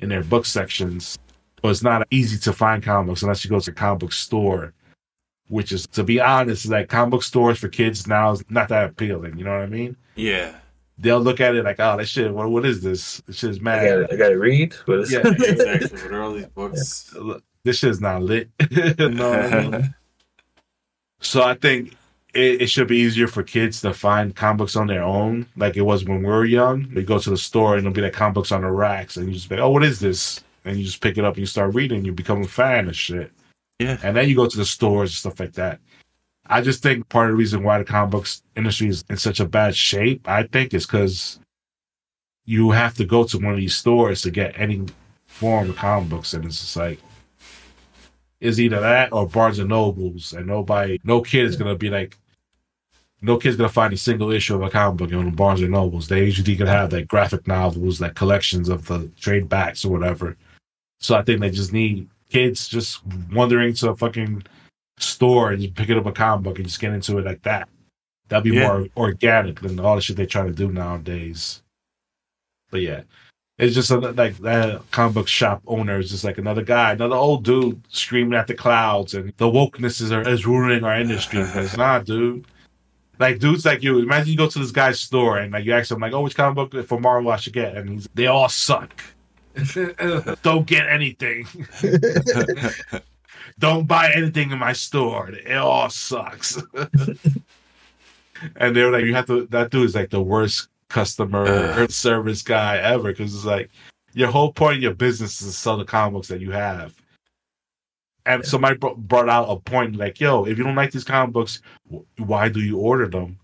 S1: in their book sections, but it's not easy to find comic books unless you go to a comic book store. Which is, to be honest, like comic book stores for kids now is not that appealing. You know what I mean?
S2: Yeah.
S1: They'll look at it like, oh, that shit. What, what is this? This shit's
S3: I
S1: mad.
S3: gotta, I gotta read. What is
S1: Yeah,
S2: Exactly. What are all these books?
S1: This shit's not lit. you know what I mean? So I think it, it should be easier for kids to find comic books on their own, like it was when we were young. You go to the store and there'll be like comic books on the racks, and you just be like, "Oh, what is this?" And you just pick it up and you start reading. You become a fan of shit,
S2: Yeah.
S1: and then you go to the stores and stuff like that. I just think part of the reason why the comic books industry is in such a bad shape, I think, is because you have to go to one of these stores to get any form of comic books, and it's just like is either that or Barnes and Nobles, and nobody, no kid is gonna be like, no kid's gonna find a single issue of a comic book on Barnes and Nobles. They usually can have like graphic novels, like collections of the trade backs or whatever. So I think they just need kids just wandering to a fucking store and just picking up a comic book and just get into it like that. That'd be
S2: Yeah.
S1: more organic than all the shit they're trying to do nowadays. But yeah, it's just a, like that comic book shop owner is just like another guy, another old dude screaming at the clouds, and the wokeness is, is ruining our industry. It's not, dude. Like dudes like you, imagine you go to this guy's store and like you ask him like, "Oh, which comic book for Marvel I should get?" And he's, they all suck. Don't get anything. Don't buy anything in my store. It all sucks. and they're like, you have to. That dude is like the worst customer
S2: Ugh.
S1: service guy ever because it's like your whole point of your business is to sell the comic books that you have. And somebody br- brought out a point like, "Yo, if you don't like these comic books, wh- why do you order them?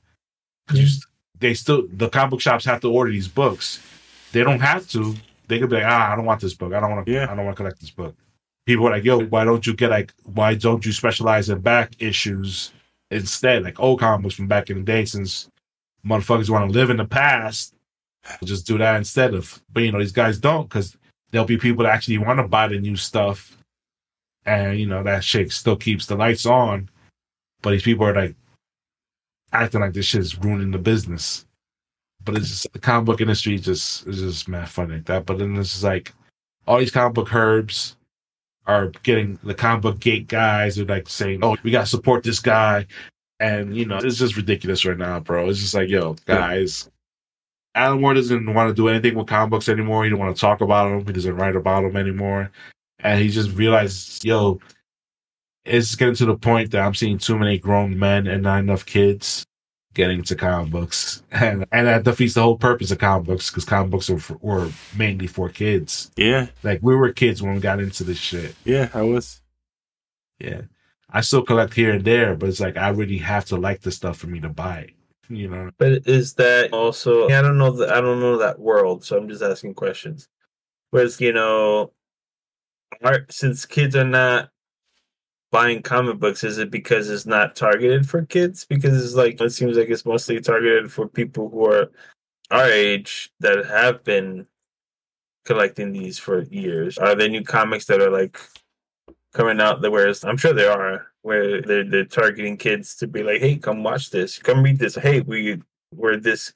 S1: Because you they still the comic book shops have to order these books. They don't have to. They could be like, ah, I don't want this book. I don't want to.
S2: Yeah.
S1: I don't want to collect this book. People are like, yo, why don't you get like, why don't you specialize in back issues instead? Like old comics from back in the day, since motherfuckers want to live in the past, just do that instead of. But you know, these guys don't because there'll be people that actually want to buy the new stuff, and you know that shit still keeps the lights on. But these people are like acting like this shit is ruining the business. But it's just the comic book industry just is just mad funny like that. But then it's just like all these comic book herbs are getting the comic book gate guys are like saying, "Oh, we got to support this guy," and you know it's just ridiculous right now, bro. It's just like, yo, guys. Alan Moore doesn't want to do anything with comic books anymore. He don't want to talk about them. He doesn't write about them anymore. And he just realized, yo, it's getting to the point that I'm seeing too many grown men and not enough kids getting to comic books, and and that defeats the whole purpose of comic books because comic books are for, were mainly for kids.
S2: Yeah,
S1: Like we were kids when we got into this shit.
S2: yeah, I was.
S1: Yeah, I still collect here and there, but it's like I really have to like the stuff for me to buy it. You know,
S3: But is that also? I don't know. The, I don't know that world, so I'm just asking questions. Whereas you know, art since kids are not buying comic books, is it because it's not targeted for kids? Because it's like it seems like it's mostly targeted for people who are our age that have been collecting these for years. Are there new comics that are like coming out that whereas I'm sure there are where they're they're targeting kids to be like, hey, come watch this, come read this. Hey, we we're this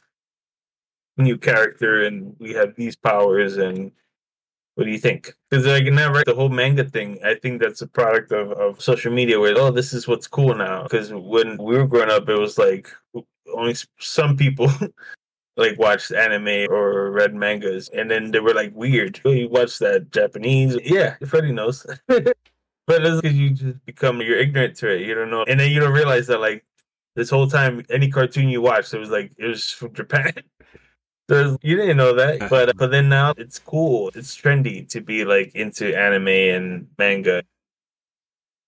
S3: new character and we have these powers and what do you think? Because like never write the whole manga thing, I think that's a product of, of social media where oh this is what's cool now. Because when we were growing up, it was like only some people like watched anime or read mangas, and then they were like weird. Oh, you watch that Japanese? Yeah, Freddie knows. but it's because you just become you're ignorant to it. You don't know, and then you don't realize that like this whole time, any cartoon you watched, it was like it was from Japan. So you didn't know that, but but then now it's cool. It's trendy to be like into anime and manga.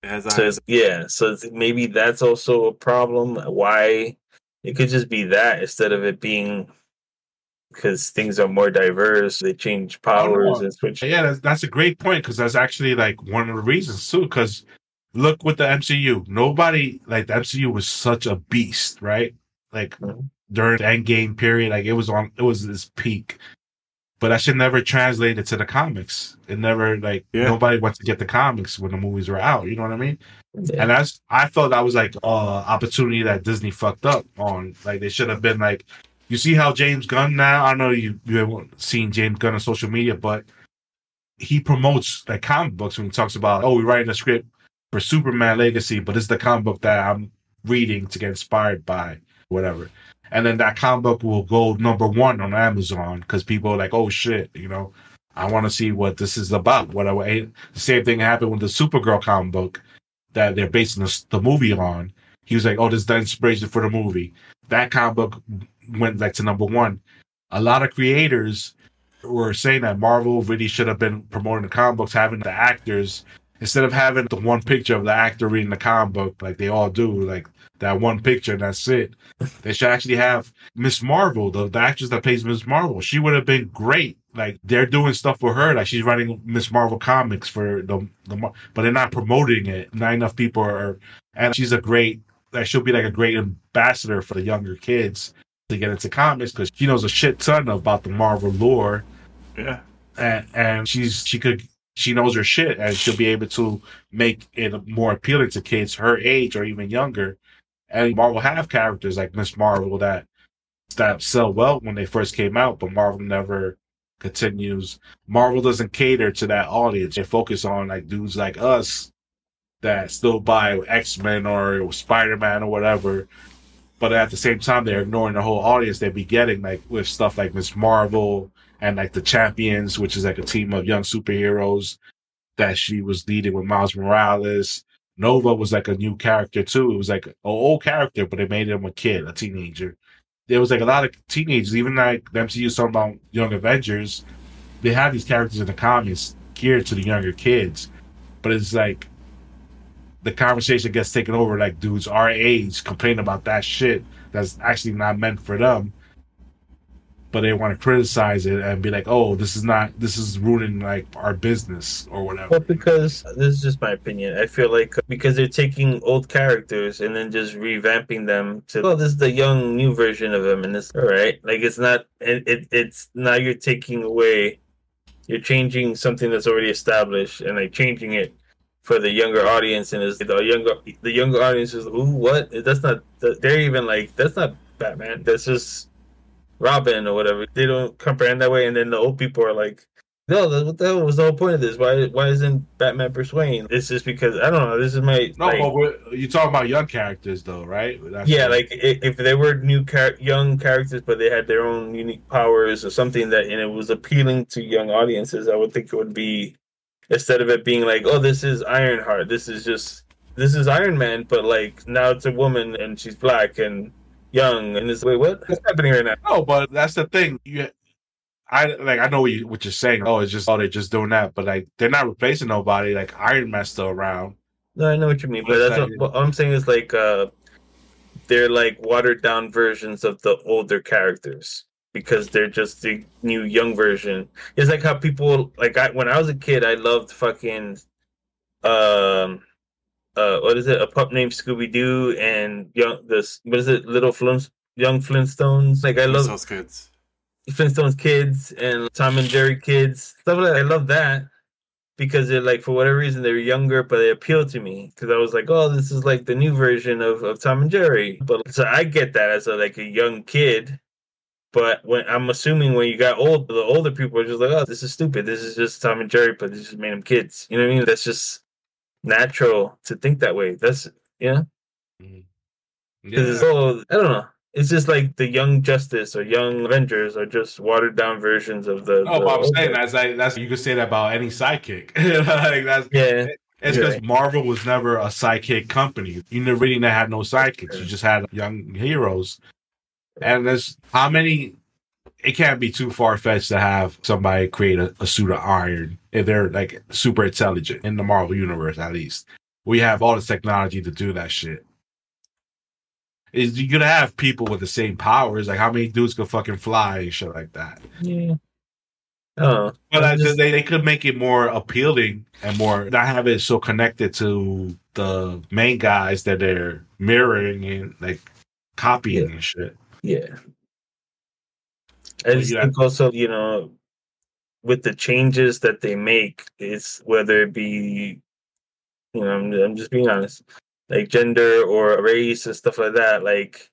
S2: As
S3: So yeah, so it's, maybe that's also a problem. Why it could just be that instead of it being because things are more diverse. They change powers and switch.
S1: yeah, that's, that's a great point because that's actually like one of the reasons too. Because look with the MCU, nobody like the MCU was such a beast, right? Like
S3: Mhm.
S1: During the Endgame period, like it was on, it was this peak. But that should never translate it to the comics. It never like
S2: Yeah.
S1: nobody wants to get the comics when the movies were out. You know what I mean?
S3: Yeah.
S1: And that's I felt that was like uh opportunity that Disney fucked up on. Like they should have been like you see how James Gunn now, I know you you haven't seen James Gunn on social media, but he promotes like comic books when he talks about, oh, we're writing a script for Superman Legacy, but it's the comic book that I'm reading to get inspired by, whatever. And then that comic book will go number one on Amazon because people are like, oh shit, you know, I want to see what this is about. What I the same thing happened with the Supergirl comic book that they're basing the, the movie on. He was like, "Oh, this is the inspiration for the movie." That comic book went like to number one. A lot of creators were saying that Marvel really should have been promoting the comic books, having the actors instead of having the one picture of the actor reading the comic book like they all do, like that one picture and that's it. They should actually have Miss Marvel, the, the actress that plays Miss Marvel. She would have been great. Like they're doing stuff for her, like she's writing Miss Marvel comics for the the, but they're not promoting it. Not enough people are, and she's a great. Like she'll be like a great ambassador for the younger kids to get into comics because she knows a shit ton about the Marvel lore
S2: yeah,
S1: and, and she's she could she knows her shit and she'll be able to make it more appealing to kids her age or even younger. And Marvel have characters like Miss Marvel that that sell well when they first came out, but Marvel never continues. Marvel doesn't cater to that audience. They focus on like dudes like us that still buy X Men or Spider Man or whatever. But at the same time, they're ignoring the whole audience they'd be getting like with stuff like Miss Marvel and like the Champions, which is like a team of young superheroes that she was leading with Miles Morales. Nova was like a new character too. It was like an old character, but they made him a kid, a teenager. There was like a lot of teenagers, even like the MCU talking about Young Avengers. They have these characters in the comics geared to the younger kids, but it's like the conversation gets taken over. Like dudes our age complain about that shit that's actually not meant for them but they want to criticize it and be like, "Oh, this is not this is ruining like our business or whatever."
S3: Well, because this is just my opinion. I feel like because they're taking old characters and then just revamping them to, well, this is the young new version of them, and it's all right, like it's not, it, it it's now you're taking away, you're changing something that's already established and like changing it for the younger audience, and is the younger the younger audience is, ooh, what? That's not. They're even like that's not Batman. That's just Robin or whatever. They don't comprehend that way, and then the old people are like, "No, what the hell was the whole point of this? Why why isn't Batman Bruce Wayne?" It's just because I don't know. This is my
S1: No,
S3: like,
S1: but we're, you're talking about young characters though, right? That's
S3: yeah, like i- if they were new char- young characters, but they had their own unique powers or something that, and it was appealing to young audiences, I would think it would be instead of it being like, "Oh, this is Ironheart. This is just this is Iron Man," but like now it's a woman and she's black and young, and it's wait, what? What's happening right now?
S1: No, but that's the thing. You, I like. I know what, you, what you're saying. Oh, it's just oh, they're just doing that, but like they're not replacing nobody. Like Iron Man's still around.
S3: No, I know what you mean, but that's what, what I'm saying is like uh they're like watered down versions of the older characters because they're just the new young version. It's like how people like I when I was a kid I loved fucking um uh what is it? A pup named Scooby Doo and young this what is it? Little Flint Young Flintstones. Like I love
S2: those kids.
S3: Flintstones kids and Tom and Jerry kids. Stuff like that. I love that because they're like for whatever reason they're younger, but they appeal to me because I was like, oh, this is like the new version of, of Tom and Jerry. But so I get that as a like a young kid. But when I'm assuming when you got old, the older people are just like, oh, this is stupid. This is just Tom and Jerry, but they just made them kids. You know what I mean? That's just natural to think that way. That's yeah. Mm-hmm. Because it's all I don't know. It's just like the Young Justice or Young Avengers are just watered down versions of the. Oh,
S1: but I'm saying that's like that's you could say that about any sidekick. like that's
S3: Yeah,
S1: it's because
S3: right.
S1: Marvel was never a sidekick company. You never really had no sidekicks. You just had young heroes. And there's how many it can't be too far fetched to have somebody create a, a suit of iron if they're like super intelligent in the Marvel universe at least. We have all the technology to do that shit. Is you're gonna have people with the same powers, like how many dudes could fucking fly and shit like that.
S3: yeah. Oh,
S1: But
S3: I'm just-
S1: they, they could make it more appealing and more not have it so connected to the main guys that they're mirroring and like copying
S3: Yeah.
S1: and shit.
S3: yeah. I
S1: Well,
S3: just think also, you know, with the changes that they make, it's whether it be, you know, I'm, I'm just being honest, like gender or race and stuff like that. Like,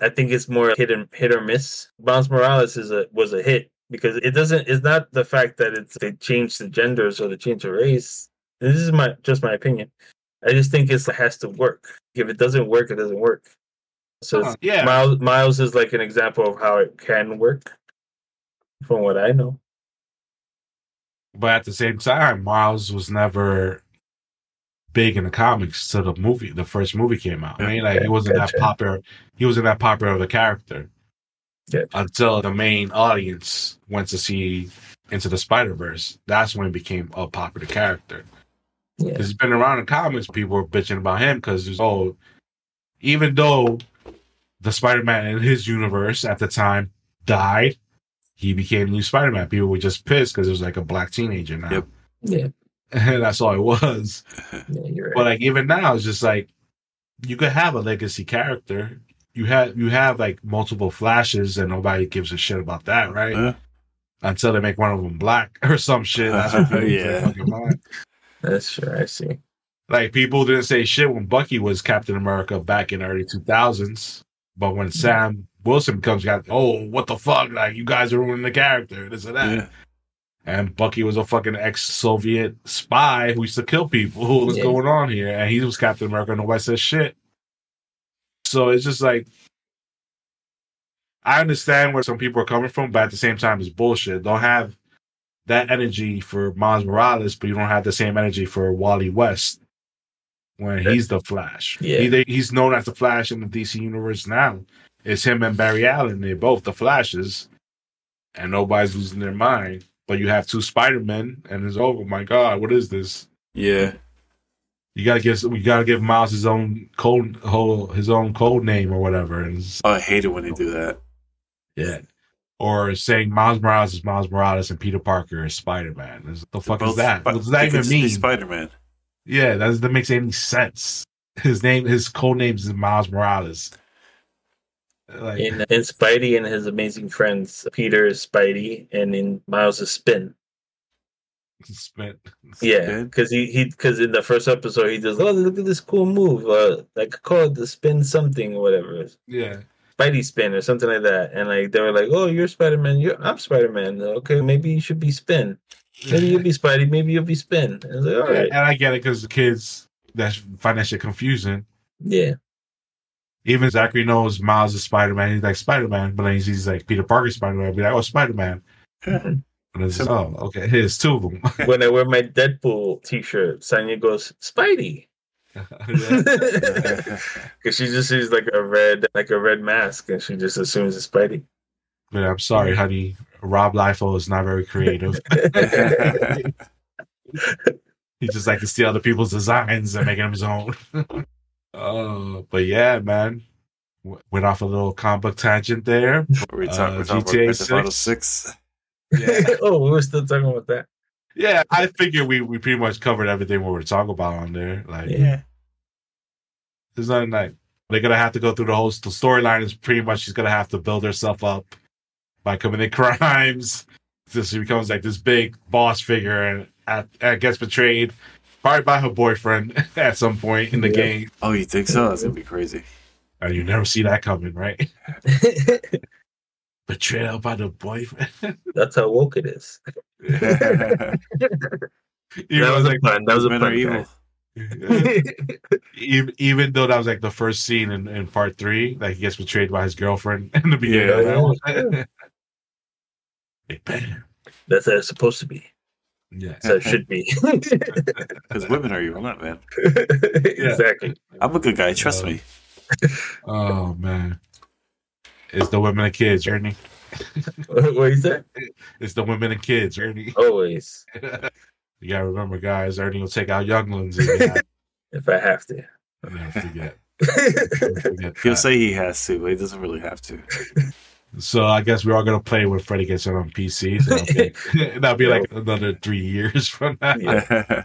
S3: I think it's more hit and hit or miss. Bounce Morales is a was a hit because it doesn't. It's not the fact that it's they changed the genders or they changed the race. This is my just my opinion. I just think it's, it has to work. If it doesn't work, it doesn't work. So
S1: Huh, yeah.
S3: Miles Miles is like an example of how it can work, from what I know.
S1: But at the same time, Miles was never big in the comics till the movie, the first movie came out. I mean, like he wasn't
S3: Gotcha.
S1: that popular. He wasn't that popular of a character
S3: Yeah.
S1: until the main audience went to see Into the Spider Verse. That's when he became a popular character.
S3: Yeah,
S1: he's been around in comics. People were bitching about him because oh, even though the Spider-Man in his universe at the time died, he became new Spider-Man. People were just pissed because it was like a black teenager now,
S2: Yep.
S3: yeah,
S1: and that's all it was.
S3: yeah. You're right.
S1: But like even now, it's just like you could have a legacy character. You have you have like multiple flashes, and nobody gives a shit about that, right?
S2: Yeah.
S1: Until they make one of them black or some shit. That's what people
S2: Yeah.
S1: yeah. fucking mind.
S3: That's true. I see.
S1: Like people didn't say shit when Bucky was Captain America back in the early two thousands, but when Sam Wilson comes, got oh what the fuck, like you guys are ruining the character, this and that.
S2: Yeah.
S1: And Bucky was a fucking ex-Soviet spy who used to kill people. What was
S3: Yeah.
S1: going on here? And he was Captain America, and nobody says shit. So it's just like I understand where some people are coming from, but at the same time, it's bullshit. Don't have that energy for Miles Morales, but you don't have the same energy for Wally West when he's the Flash.
S3: Yeah.
S1: He, he's known as the Flash in the DC universe now. It's him and Barry Allen. They're both the Flashes, and nobody's losing their mind. But you have two Spider Men, and it's oh my god, what is this?
S2: Yeah.
S1: You gotta give we gotta give Miles his own code whole his own code name or whatever. And
S2: Oh, I hate it when they do that.
S1: yeah. or saying Miles Morales is Miles Morales and Peter Parker is Spider Man. The fuck is that? What does that even mean?
S2: Spider Man.
S1: Yeah, that that makes any sense. His name, his code name is Miles Morales. Like,
S3: In in Spidey and his amazing friends, Peter is Spidey, and in Miles is Spin.
S1: spent.
S3: Yeah, because he he because in the first episode he does, oh look at this cool move, uh, like call it the spin something or whatever,
S1: Yeah,
S3: Spidey spin or something like that, and like they were like, oh you're Spider Man, you're I'm Spider Man, okay maybe you should be Spin, maybe you'll be Spidey, maybe you'll be Spin. And I like, all right,
S1: and I get it because the kids that find that shit confusing.
S3: yeah,
S1: Even Zachary knows Miles is Spider Man. He's like Spider Man, but then he sees like Peter Parker Spider Man. Be like, oh, Spider Man. Mm-hmm. And it's just, oh, okay. Here's two of them.
S3: when I wear my Deadpool T-shirt, Sonya goes Spidey. Because she just sees like a red, like a red mask, and she just assumes it's Spidey.
S1: But I'm sorry, honey. Rob Liefeld is not very creative. he just like to steal other people's designs and make them his own. oh, but yeah, man. Went off a little comic book tangent there.
S2: We're
S1: Uh,
S2: talking, we're
S1: GTA
S2: about Grand Theft Auto
S1: 6.
S2: 6.
S1: Yeah,
S3: oh, we were still talking about that.
S1: yeah. I figured we, we pretty much covered everything we were talking about on there. Like,
S3: Yeah.
S1: there's nothing like they're gonna have to go through the whole the storyline. Is pretty much she's gonna have to build herself up by committing crimes. So she becomes like this big boss figure and, at, and gets betrayed probably by her boyfriend at some point in the
S3: Yeah.
S1: game.
S2: Oh, you think so? That's going to be crazy.
S1: And you never see that coming, right? Betrayal by the boyfriend.
S3: That's how woke it is.
S1: Even
S3: that was
S1: like,
S3: a pun. That was a
S2: Men are
S3: pun.
S2: evil.
S1: even, even though that was like the first scene in, in part three, like he gets betrayed by his girlfriend in the beginning.
S3: Yeah,
S1: of that
S3: yeah.
S1: one. Like, bam.
S3: That's how it's supposed to be.
S1: Yeah.
S3: How it should be.
S2: Because women are evil, not men.
S3: exactly.
S2: I'm a good guy. Trust
S1: Uh,
S2: me.
S1: Oh man. It's the women and kids, Ernie.
S3: What what you said?
S1: It's the women and kids, Ernie.
S3: Always,
S1: you gotta remember, guys, Ernie will take out younglings if
S3: if I have to.
S1: forget. Never forget
S2: He'll say he has to, but he doesn't really have to.
S1: So I guess we're all gonna play when Freddie gets it on PC. So that'll be, that'll be like another three years from now.
S3: Yeah.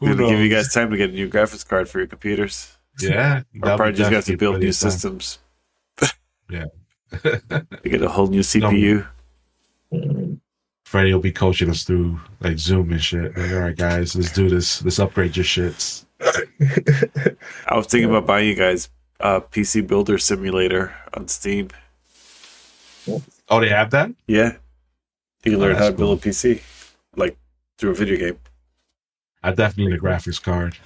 S1: Who
S2: Gonna give you guys time to get a new graphics card for your computers.
S1: Yeah.
S2: Or probably just got to build new systems.
S1: Yeah.
S2: You get a whole new CPU.
S1: Freddie will be coaching us through like Zoom and shit. Like, all right, guys, let's do this. Let's upgrade your shits.
S2: I was thinking about buying you guys a PC Builder Simulator on Steam.
S1: Oh, they have that?
S2: Yeah. You can
S1: Oh,
S2: learn how to
S1: that's
S2: build a PC, like through a video game.
S1: I definitely need a graphics card.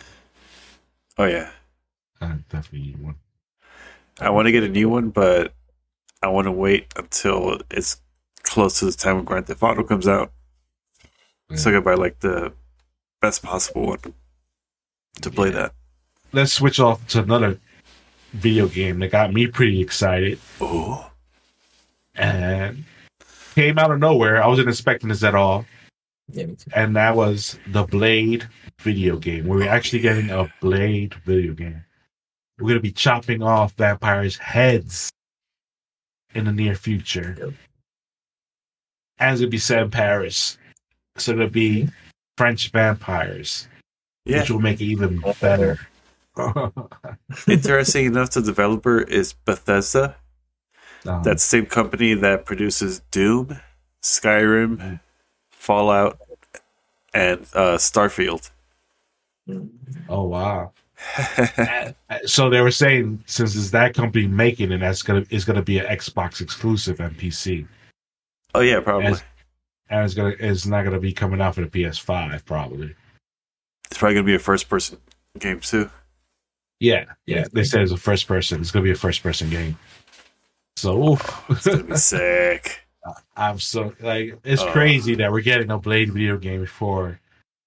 S2: Oh, yeah.
S1: I definitely need one.
S2: I want to get a new one, but I want to wait until it's close to the time when Grand Theft Auto comes out. So I can buy like the best possible one to play that.
S1: Let's switch off to another video game that got me pretty excited
S2: Oh,
S1: and came out of nowhere. I wasn't expecting this at all.
S3: Yeah, me too.
S1: And that was the Blade video game. We're actually getting a Blade video game. We're going to be chopping off vampires' heads in the near future.
S3: Yep.
S1: And it's going to be set in Paris. So it'll be mm-hmm. French vampires,
S2: yeah.
S1: which will make it even better.
S2: Interesting enough, the developer is Bethesda.
S1: Um,
S2: That's the same company that produces Doom, Skyrim, Fallout, and uh, Starfield.
S1: Oh wow. So they were saying since it's that company making it, that's gonna is gonna be an Xbox exclusive and PC.
S2: oh yeah, probably.
S1: As- and it's gonna it's not gonna be coming out for the PS5 probably.
S2: It's probably gonna be a first-person game too.
S1: Yeah, yeah. They said it's a first person. It's gonna be a first person game. So oof.
S2: It's gonna be sick.
S1: I'm so like it's
S2: Uh.
S1: crazy that we're getting a Blade video game before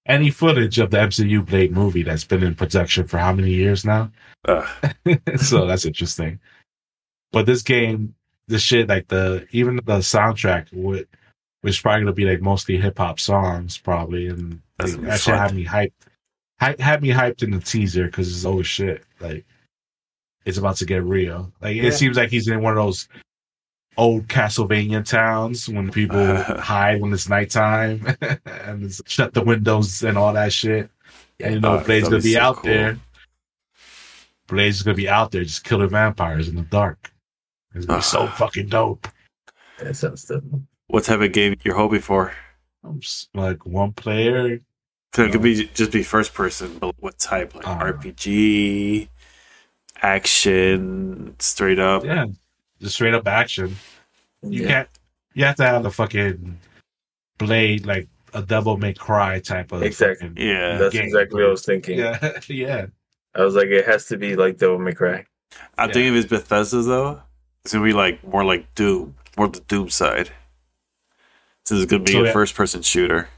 S1: any footage of the MCU Blade movie that's been in production for how many years now.
S2: Uh,
S1: so that's interesting. But this game, this shit, like the even the soundtrack would was probably gonna be like mostly hip hop songs, probably, and
S2: That's
S1: like,
S2: gonna
S1: that
S2: fun.
S1: had me hyped. Hy- had me hyped in the teaser because it's oh shit, like it's about to get real. Like
S2: Yeah.
S1: it seems like he's in one of those old Castlevania towns when people hide when it's nighttime and it's shut the windows and all that shit. And you know,
S2: Oh,
S1: Blade's
S2: that'd
S1: gonna
S2: be
S1: be
S2: so
S1: out
S2: cool.
S1: there. Blade's is gonna be out there just killing vampires in the dark. It's gonna be so
S2: Ah.
S1: fucking dope.
S3: That sounds dope.
S2: What type of game you're hoping for?
S1: I'm just like one player.
S2: So it could be just be first person, but what type? Like
S1: Uh.
S2: RPG, action, straight up.
S1: Yeah, just straight up action. You
S3: Yeah.
S1: can't. You have to have the fucking blade, like a Devil May Cry type of.
S3: Exactly.
S2: Yeah,
S3: That's
S1: game.
S3: exactly what I was thinking.
S1: yeah, yeah.
S3: I was like, it has to be like Devil May Cry.
S2: I'm
S1: Yeah.
S2: thinking if it's Bethesda though, it's gonna be like more like Doom, more the Doom side. So it's gonna be
S1: So,
S2: a
S1: yeah.
S2: first person shooter.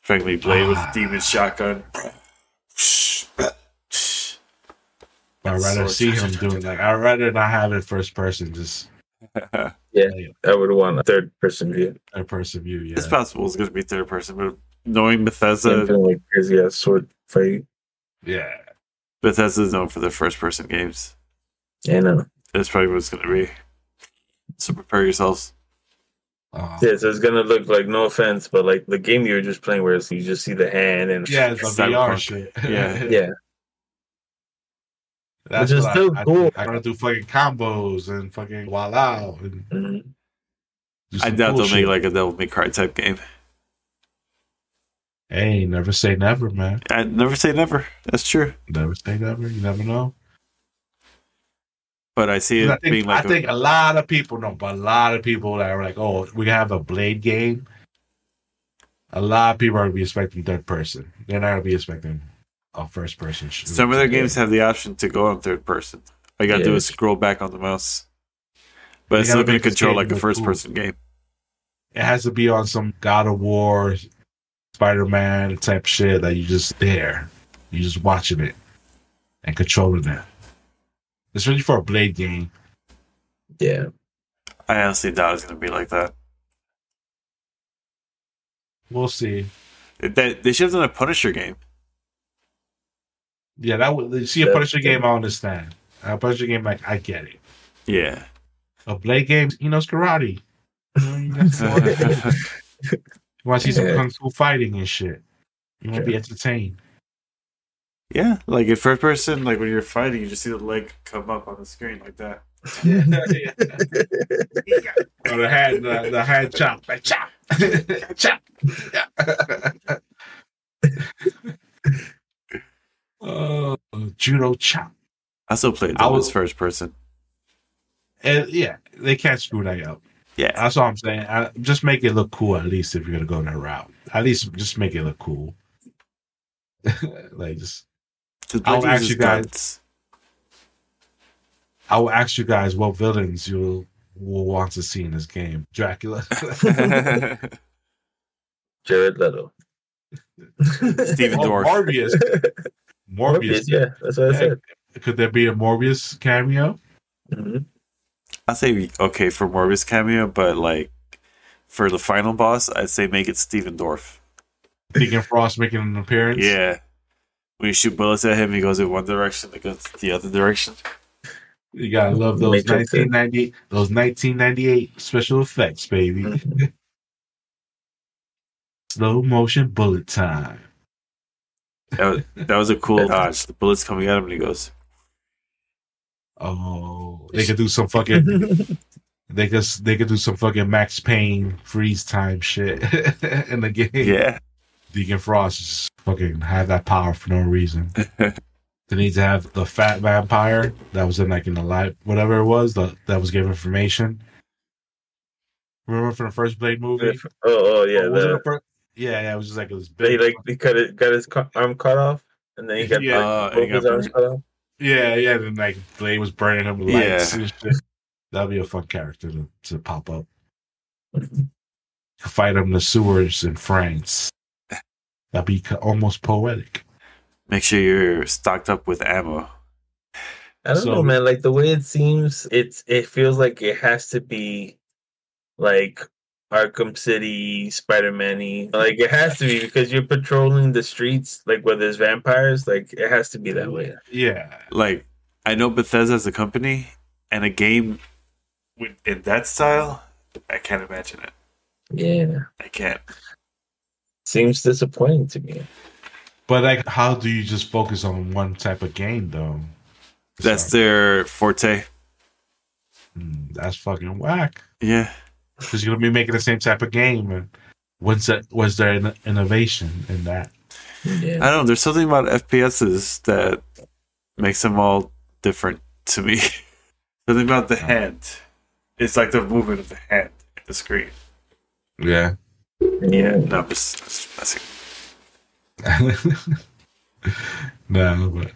S2: Frankly, Blade with
S1: Ah.
S2: demon shotgun.
S1: I'd rather
S2: Sword.
S1: see him doing like. I'd rather not have it first person, just yeah,
S3: I would want a third person view.
S1: a person view. Yeah,
S2: It's possible it's gonna be third person, but knowing
S3: Same
S2: Bethesda,
S3: thing like crazy ass sword fight.
S1: yeah.
S2: Bethesda's known for their first person games.
S3: Yeah, I know.
S2: That's probably what it's gonna be. So prepare yourselves.
S1: Uh,
S3: Yeah, so it's gonna look like no offense, but like the game you were just playing, where you just see the hand and
S1: yeah, it's a VR shit.
S2: Yeah.
S3: yeah,
S1: That's
S3: Which is still
S1: I, I,
S3: cool.
S1: I, want to do fucking combos and fucking voila. And.
S2: I doubt
S1: cool
S2: they'll make like a Devil May Cry type game.
S1: Hey, never say never, man.
S2: I never say never. That's true.
S1: Never say never. You never know.
S2: But I see it
S1: I think,
S2: being like
S1: I think a lot of people know, but a lot of people that are like, "Oh, we have a Blade game." A lot of people are gonna be expecting third person. They're not gonna be expecting a first person.
S2: a, some of their games have the option to go on third person. All you gotta do
S3: Yeah.
S2: is scroll back on the mouse. But
S1: You
S2: it's still
S1: gotta
S2: gonna control like a first
S1: cool.
S2: person game.
S1: It has to be on some God of War, Spider Man type shit that you just there, you just watching it and controlling it. Especially for a Blade game.
S3: yeah.
S2: I honestly doubt it's gonna be like that.
S1: We'll see.
S2: They, they should have done a Punisher game.
S1: Yeah, that would see a
S3: Yeah.
S1: Punisher game. I understand. A Punisher game, like I get it.
S2: Yeah.
S1: A Blade game, he knows karate. You know, you got- You want to see some
S3: Yeah.
S1: kung fu fighting and shit. You want to be entertained.
S2: Yeah. Like in first person, like when you're fighting, you just see the leg come up on the screen like that.
S1: or the hand, the, the hand chop, like chop, chop. Uh, oh, judo chop.
S2: I still played
S1: I was-
S2: was first person.
S1: And yeah, they can't screw that up.
S2: Yeah.
S1: That's all I'm saying. I, just make it look cool. At least if you're gonna go that route, at least just make it look cool. like just, I'll ask you guys-
S2: guns.
S1: I will ask you guys what villains you will want to see in this game. Dracula.
S3: Jared Leto.
S2: Stephen
S1: Oh,
S2: Dorff.
S1: Morbius. Morbius.
S3: Morbius, yeah, that's what I said.
S1: Could there be a Morbius cameo?
S3: Mhm.
S2: I say okay for Morbius cameo, but like for the final boss, I'd say make it Stephen Dorff.
S1: Deacon Frost making an appearance.
S2: Yeah. When you shoot bullets at him, he goes in one direction, it goes the other direction.
S1: You gotta love those
S3: Matrix,
S1: 1990, those 1998 special effects, baby.
S3: Mhm.
S1: Slow motion bullet time.
S2: That was, that was a cool dodge. The bullets coming at him, and he goes,
S1: Oh, they could do some fucking. they could they could do some fucking Max Payne freeze time shit in the game.
S2: "Yeah,
S1: Deacon Frost just fucking had that power for no reason. they need to have the fat vampire that was in like in the light whatever it was the, that was giving information. Remember from the first Blade movie?
S3: Oh, oh yeah,
S1: Oh, was it
S3: the,
S1: the first? Yeah, yeah, it was just like this
S3: they
S1: big.
S3: like he cut it, got his arm cut off, and then he got
S1: Yeah.
S2: Uh,
S3: both
S2: he got
S3: his arms cut off.
S1: yeah, yeah. Then like Blade was burning him with lights
S2: Yeah.
S1: That'd be a fun character to, to pop up. Fight him in the sewers in France. That'd be almost poetic.
S2: make sure you're stocked up with ammo."
S3: I don't
S1: So-
S3: know, man. Like the way it seems, it's it feels like it has to be like Arkham City, Spider Man Like it has to be because you're patrolling the streets, like where there's vampires. Like it has to be that way.
S1: Yeah,
S2: Like, I know Bethesda as a company, and a game with, in that style, I can't imagine it.
S3: Yeah,
S2: I can't.
S3: seems disappointing to me.
S1: But like, how do you just focus on one type of game though?
S2: That's
S1: So,
S2: their forte.
S1: mm, that's fucking whack.
S2: Yeah.
S1: Because you're gonna be making the same type of game, and what's that? Was there an innovation in that?
S3: Yeah,
S2: I don't know. There's something about FPSs that makes them all different to me. something about the hand. It's like the movement of the hand in the screen.
S1: Yeah.
S2: Yeah. No, I'm just, just messing.
S1: no, but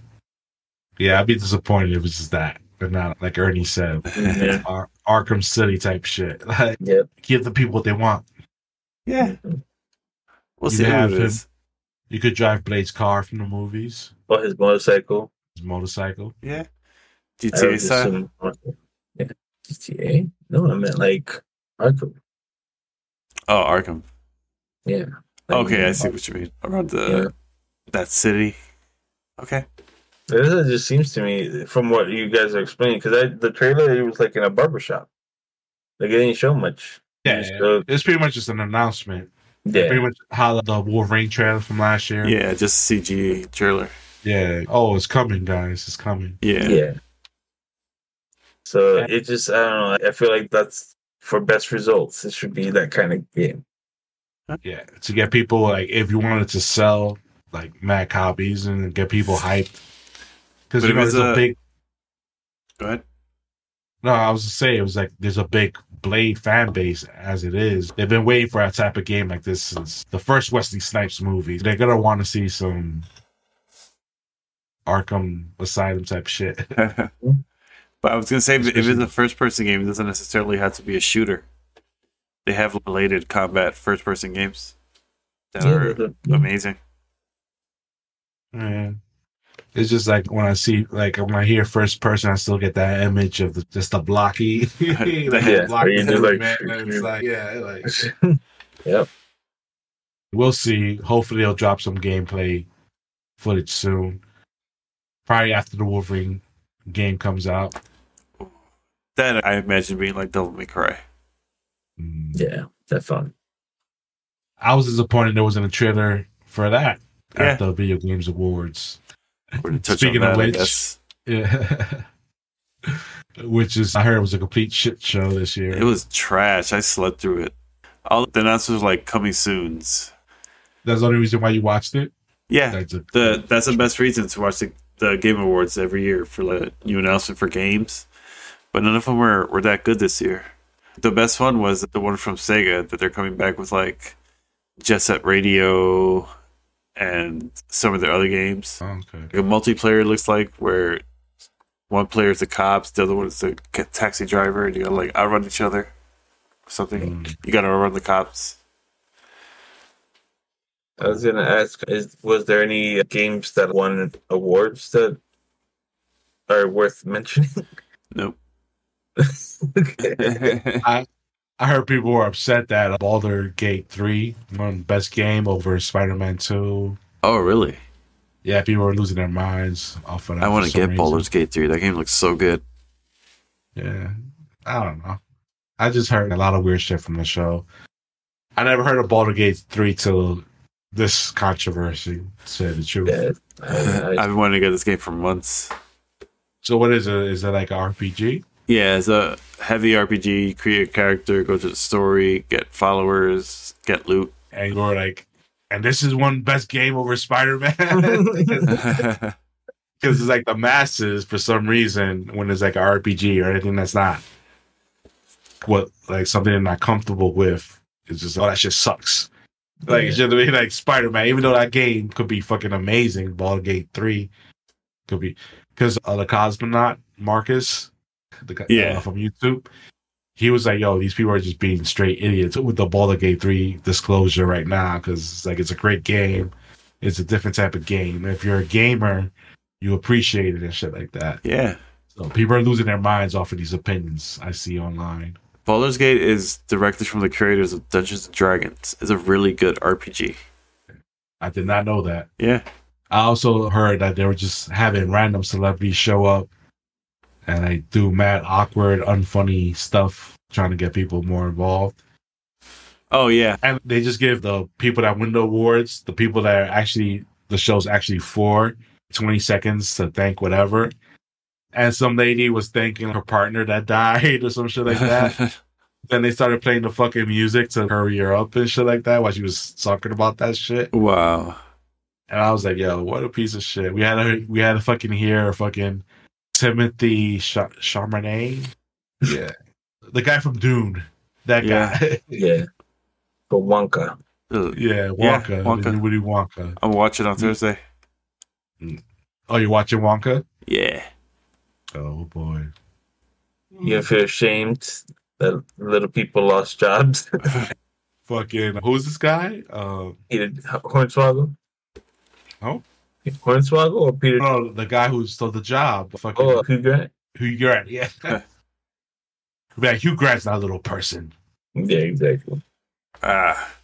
S1: yeah, I'd be disappointed if it's just that, but not like Ernie said,
S3: yeah,
S1: Ar- Arkham City type shit. Like,
S3: yep.
S1: give the people what they want.
S2: Yeah. Mm-hmm. We'll
S1: You
S2: see
S1: have him. You could drive Blade's car from the movies,
S3: Or his motorcycle.
S1: his motorcycle.
S2: Yeah.
S3: I
S2: GTA style.
S3: assume- Yeah, GTA. No, I meant like Arkham.
S2: Oh, Arkham.
S3: Yeah. Like,
S2: Okay, I see what you mean. Around the
S3: Yeah.
S2: that city. Okay.
S3: It just seems to me, from what you guys are explaining, because the trailer it was like in a barber shop. Like it didn't show much.
S1: Yeah,
S3: It showed-
S1: it's pretty much just an announcement.
S3: yeah,
S1: Pretty much how the Wolverine trailer from last year.
S2: Yeah, just CG trailer.
S1: Yeah. Oh, it's coming, guys. It's coming.
S2: Yeah.
S3: yeah. So it just, I don't know. I feel like that's for best results. It should be that kind of game.
S1: Yeah. To get people like, if you wanted to sell like mad copies and get people hyped, because
S2: But
S1: you know there's a
S2: a-
S1: big.
S2: Go ahead.
S1: No, I was to say it was like there's a big Blade fan base as it is. They've been waiting for a type of game like this since the first Wesley Snipes movie. They're gonna want to see some Arkham Asylum type shit.
S2: but I was gonna say, if it's a first-person game, it doesn't necessarily have to be a shooter. They have related combat first-person games that
S3: Yeah,
S2: are
S3: the- the-
S2: amazing.
S1: Yeah. It's just like when I see, like when I hear first person, I still get that image of the, just the blocky, like
S2: Yeah,
S1: blocky
S3: where like,
S1: man, it's like, yeah, like
S3: yep.
S1: we'll see. Hopefully, they'll drop some gameplay footage soon. Probably after the Wolverine game comes out.
S2: That I imagine being like Devil May Cry.
S1: Mm.
S3: Yeah, that's fun.
S1: I was disappointed there wasn't a trailer for that
S2: Yeah.
S1: at the Video Games Awards.
S2: We're gonna touch
S1: Speaking
S2: on
S1: of
S2: that, I
S1: which-. Yeah. Which is, I heard it was a complete shit show this year.
S2: It was trash. I slept through it. All the announcers were like coming soon's.
S1: That's the only reason why you watched it.
S2: Yeah,
S1: That's a,
S2: the that's the best reason to watch the, the Game Awards every year for like new announcement for games, but none of them were, were that good this year. The best one was the one from Sega that they're coming back with like Jet Set Radio and some of their other games.
S1: Oh, okay.
S2: Like a multiplayer looks like where one player is the cops, the other one is the taxi driver, and you gotta like outrun each other. Or something.
S1: Mm.
S2: You gotta outrun the cops.
S3: I was gonna ask: Is was there any games that won awards that are worth mentioning?
S2: Nope.
S3: okay.
S1: I heard people were upset that Baldur Gate 3 won best game over Spider Man 2.
S2: oh, really?
S1: Yeah, people were losing their minds off of that.
S2: I want to get
S1: reason.
S2: Baldur's Gate 3. That game looks so good.
S1: Yeah. I don't know. I just heard a lot of weird shit from the show. I never heard of Baldur Gate 3 till this controversy, to say the truth.
S3: Yeah, I, I,
S2: I've been wanting to get this game for months.
S1: So, what is it? Is it like an RPG?
S2: Yeah, it's a heavy RPG. Create a character, go to the story, get followers, get loot.
S1: And you're like, and this is one best game over Spider Man? because it's like the masses for some reason when it's like an RPG or anything that's not what like something they're not comfortable with. It's just oh that shit sucks. Like it's just really like Spider Man, even though that game could be fucking amazing. Ball Gate Three could be because uh, the cosmonaut Marcus, the guy
S2: Yeah.
S1: uh, from YouTube. He was like, "Yo, these people are just being straight idiots with the Baldur's Gate three disclosure right now because it's like it's a great game. It's a different type of game. If you're a gamer, you appreciate it and shit like that. Yeah. So people are losing their minds off of these opinions I see online.
S2: Baldur's Gate is directed from the creators of Dungeons and Dragons. It's a really good RPG.
S1: I did not know that.
S2: Yeah,
S1: I also heard that they were just having random celebrities show up and I do mad awkward, unfunny stuff, trying to get people more involved.
S2: Oh yeah,
S1: And they just give the people that win the awards, the people that are actually the show's actually for, 20 seconds to thank whatever. And some lady was thanking her partner that died or some shit like that. then they started playing the fucking music to hurry her up and shit like that while she was talking about that shit.
S2: wow.
S1: And I was like, yo, what a piece of shit. We had to we had to fucking hear fucking Timothée Ch- Chalamet. Yeah. the guy from Dune. That
S2: Yeah.
S1: guy.
S3: Yeah. For Wonka.
S2: Ugh.
S1: yeah,
S2: Yeah,
S1: Wonka.
S2: Wonka.
S1: the new Willy Wonka.
S2: I'm watching on Thursday.
S1: Oh, you're watching Wonka?
S2: Yeah.
S1: Oh boy.
S3: You feel ashamed that little people lost jobs?
S1: Fucking who's this guy? Uh
S3: Peter Hornswoggle?
S1: Oh?
S3: Hornswoggle or Peter?
S1: no, the guy who stole the job. Fucking
S3: Oh, Hugh Grant?
S1: Hugh Grant, yeah. yeah, Hugh Grant's not a little person.
S3: Yeah, exactly.
S2: Ah,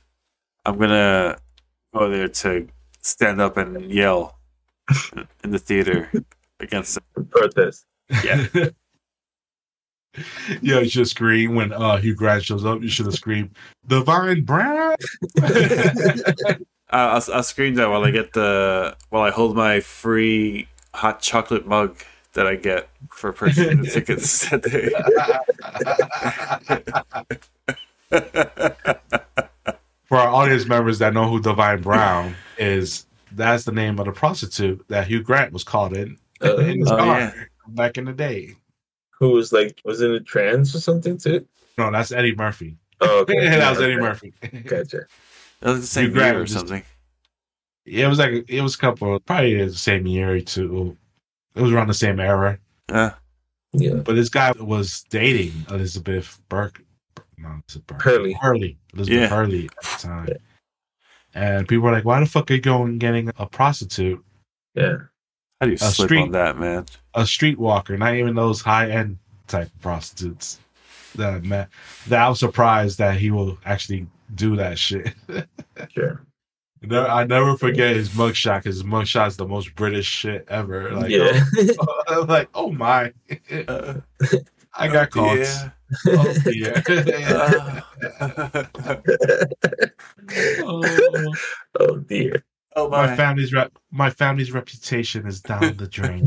S2: I'm gonna go there to stand up and yell in the theater against.
S3: Protest.
S2: Yeah.
S1: yeah, you should scream when uh Hugh Grant shows up. You should have screamed, Divine Brown.
S2: Uh, I'll, I'll scream that while I get the while I hold my free hot chocolate mug that I get for purchasing the tickets that day.
S1: For our audience members that know who Divine Brown is, that's the name of the prostitute that Hugh Grant was caught in
S3: Uh,
S1: in his
S2: Oh,
S1: car
S2: yeah.
S1: back in the day.
S3: who was like, was in a trance or something too?
S1: No, that's Eddie Murphy.
S3: Oh, okay.
S1: that was
S3: Okay.
S1: Eddie Murphy.
S3: Gotcha.
S2: That was the same
S1: Hugh
S2: year or
S1: just-
S2: something.
S1: Yeah, it was like it was a couple, probably the same year or two. It was around the same era.
S2: Uh,
S3: Yeah.
S1: But this guy was dating Elizabeth Burke. No, Elizabeth Burke.
S3: Hurley.
S1: Hurley. Elizabeth
S2: Yeah.
S1: Hurley at the time. And people were like, why the fuck are you going getting a prostitute,
S3: Yeah.
S2: how do you
S1: A
S2: slip
S1: street-
S2: on that, man?
S1: a streetwalker, not even those high end type prostitutes? That man, that I was surprised that he will actually do that shit.
S3: Sure.
S1: No, I never forget his mugshot because his mugshot is the most British shit ever. Like,
S3: yeah.
S1: I'm like, oh my,
S2: Uh,
S1: I got caught.
S2: yeah.
S1: Oh, dear.
S2: Uh,
S3: oh dear.
S2: oh
S1: my
S2: my!
S1: family's rep, my family's reputation is down the drain.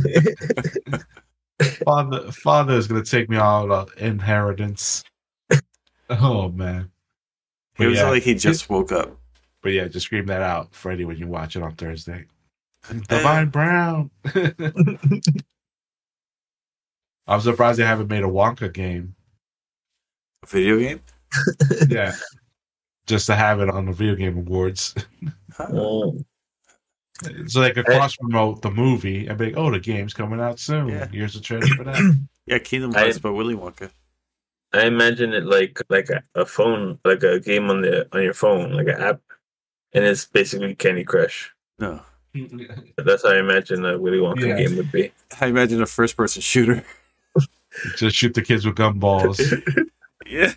S1: father, father is gonna take me all of inheritance. Oh man.
S2: It was
S1: yeah,
S2: like he just woke up.
S1: but yeah, just scream that out, Freddie, when you watch it on Thursday. Divine Brown. I'm surprised they haven't made a Wonka game.
S2: A video game?
S1: Yeah. Just to have it on the video game awards.
S3: Mm.
S1: So they could cross promote the movie and be like, oh, the game's coming out soon.
S2: Yeah.
S1: Here's the trailer for that.
S2: Yeah, Kingdom Hearts, but Willy Wonka.
S3: I imagine it like like a, a phone, like a game on the on your phone, like an app, and it's basically Candy Crush.
S2: No,
S3: That's how I imagine a Willy Wonka
S1: Yeah.
S3: game would be.
S2: I imagine a first-person shooter.
S1: Just shoot the kids with gumballs.
S2: yeah,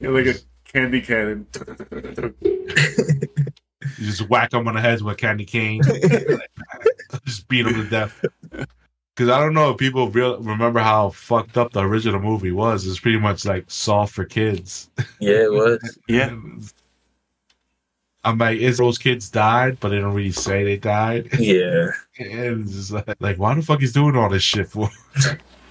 S2: You're like a candy cannon.
S1: You just whack them on the heads with a candy cane. just beat them to death. Because I don't know if people real remember how fucked up the original movie was. It's pretty much like soft for kids.
S3: Yeah, it was.
S2: yeah,
S1: I'm like, is those kids died, but they don't really say they died.
S3: Yeah.
S1: And it's like, like, why the fuck is doing all this shit for?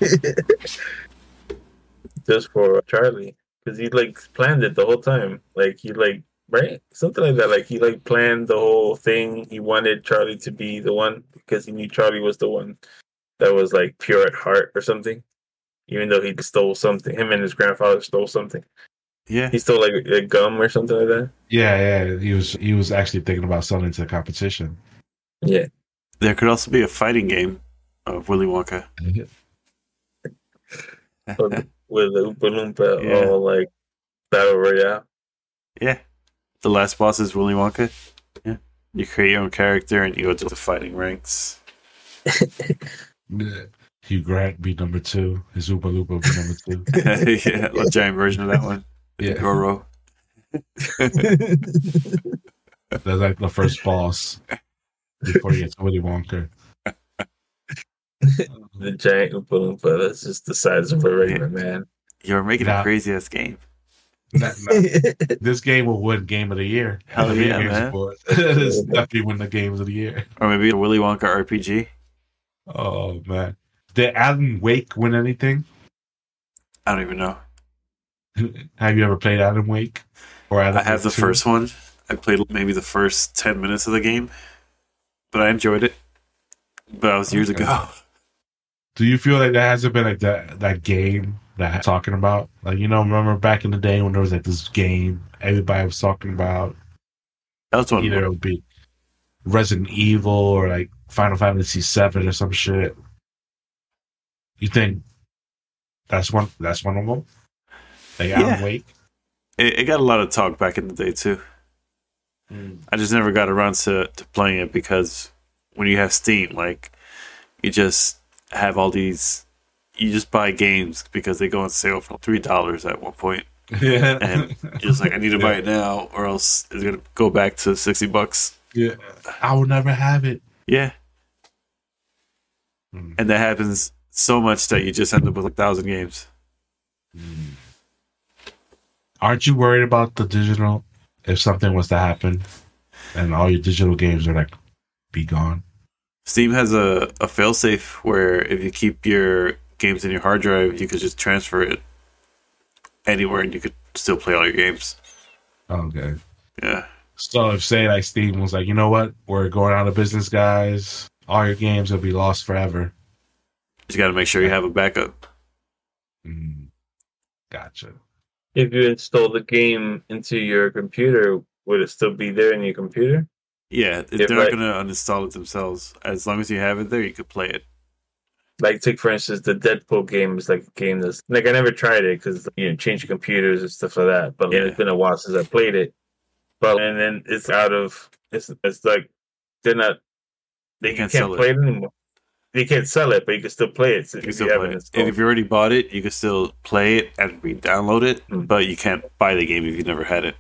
S3: Just for Charlie, because he like planned it the whole time. Like he like right something like that. Like he like planned the whole thing. He wanted Charlie to be the one because he knew Charlie was the one that was like pure at heart or something. Even though he stole something, him and his grandfather stole something.
S2: yeah.
S3: He stole like a gum or something like that.
S1: Yeah, yeah. He was he was actually thinking about selling to the competition.
S3: Yeah.
S2: There could also be a fighting game of Willy Wonka.
S3: with the Oompa Loompa
S2: Yeah.
S3: all like battle royale.
S2: Yeah, the last boss is Willy Wonka. Yeah, you create your own character and you go to the fighting ranks.
S1: Yeah. Hugh Grant be number two. His Oompa Loompa be number two.
S2: yeah, a giant version of that one.
S1: Yeah.
S2: Goro.
S1: That's like the first boss before he gets Willy Wonka.
S3: The giant Oompa Loompa. That's just the size of a regular man.
S2: You're making
S1: Nah.
S2: a crazy ass game.
S1: That- that- this game will win Game of the Year.
S2: Hell yeah, man.
S1: Award. it's definitely win the Games of the Year.
S2: Or maybe a Willy Wonka RPG.
S1: Oh man, did Alan Wake win anything?
S2: I don't even know.
S1: Have you ever played Alan Wake? Or Alan
S2: I have the
S1: 2?
S2: first one. I played maybe the first 10 minutes of the game, but I enjoyed it. But that was years
S1: Okay.
S2: ago.
S1: Do you feel like that hasn't been like that that game that I'm talking about? Like you know, remember back in the day when there was like this game everybody was talking about?
S2: That was one.
S1: Either it would be Resident Evil or like Final Fantasy Seven or some shit. You think that's one? That's one of them. Like Alan
S2: Yeah.
S1: Wake.
S2: It, it got a lot of talk back in the day, too. Hmm. I just never got around to, to playing it because when you have Steam, like, you just have all these. You just buy games because they go on sale for $3 at one point.
S1: Yeah.
S2: And you're just like, I need to buy it now, or else it's going to go back to 60 bucks.
S1: yeah. I will never have it.
S2: Yeah.
S1: Mm.
S2: And that happens so much that you just end up with a thousand games.
S1: Aren't you worried about the digital if something was to happen and all your digital games are like be gone?
S2: Steam has a, a failsafe where if you keep your games in your hard drive, you could just transfer it anywhere and you could still play all your games.
S1: Okay.
S2: Yeah.
S1: So if say like Steam was like, you know what, we're going out of business, guys. All your games will be lost forever.
S2: You just got to make sure you have a backup.
S1: Mm. Gotcha.
S3: If you install the game into your computer, would it still be there in your computer?
S2: Yeah, it-
S3: Yeah,
S2: they're not going to uninstall it themselves. As long as you have it there, you could play it.
S3: Like, take for instance, the Deadpool game is like a game that's like I never tried it because you know change your computers and stuff like that. But
S2: Yeah.
S3: it's been a while since I played it. But and then it's out of it's it's like they're not they
S2: can't
S3: can't,
S2: sell it.
S3: play it anymore. They can't sell it, but you can still play it.
S2: You
S3: if
S2: can still
S3: you
S2: play it. And if you already bought it, you can still play it and re-download it,
S3: Mm.
S2: but you can't buy the game if you never had it.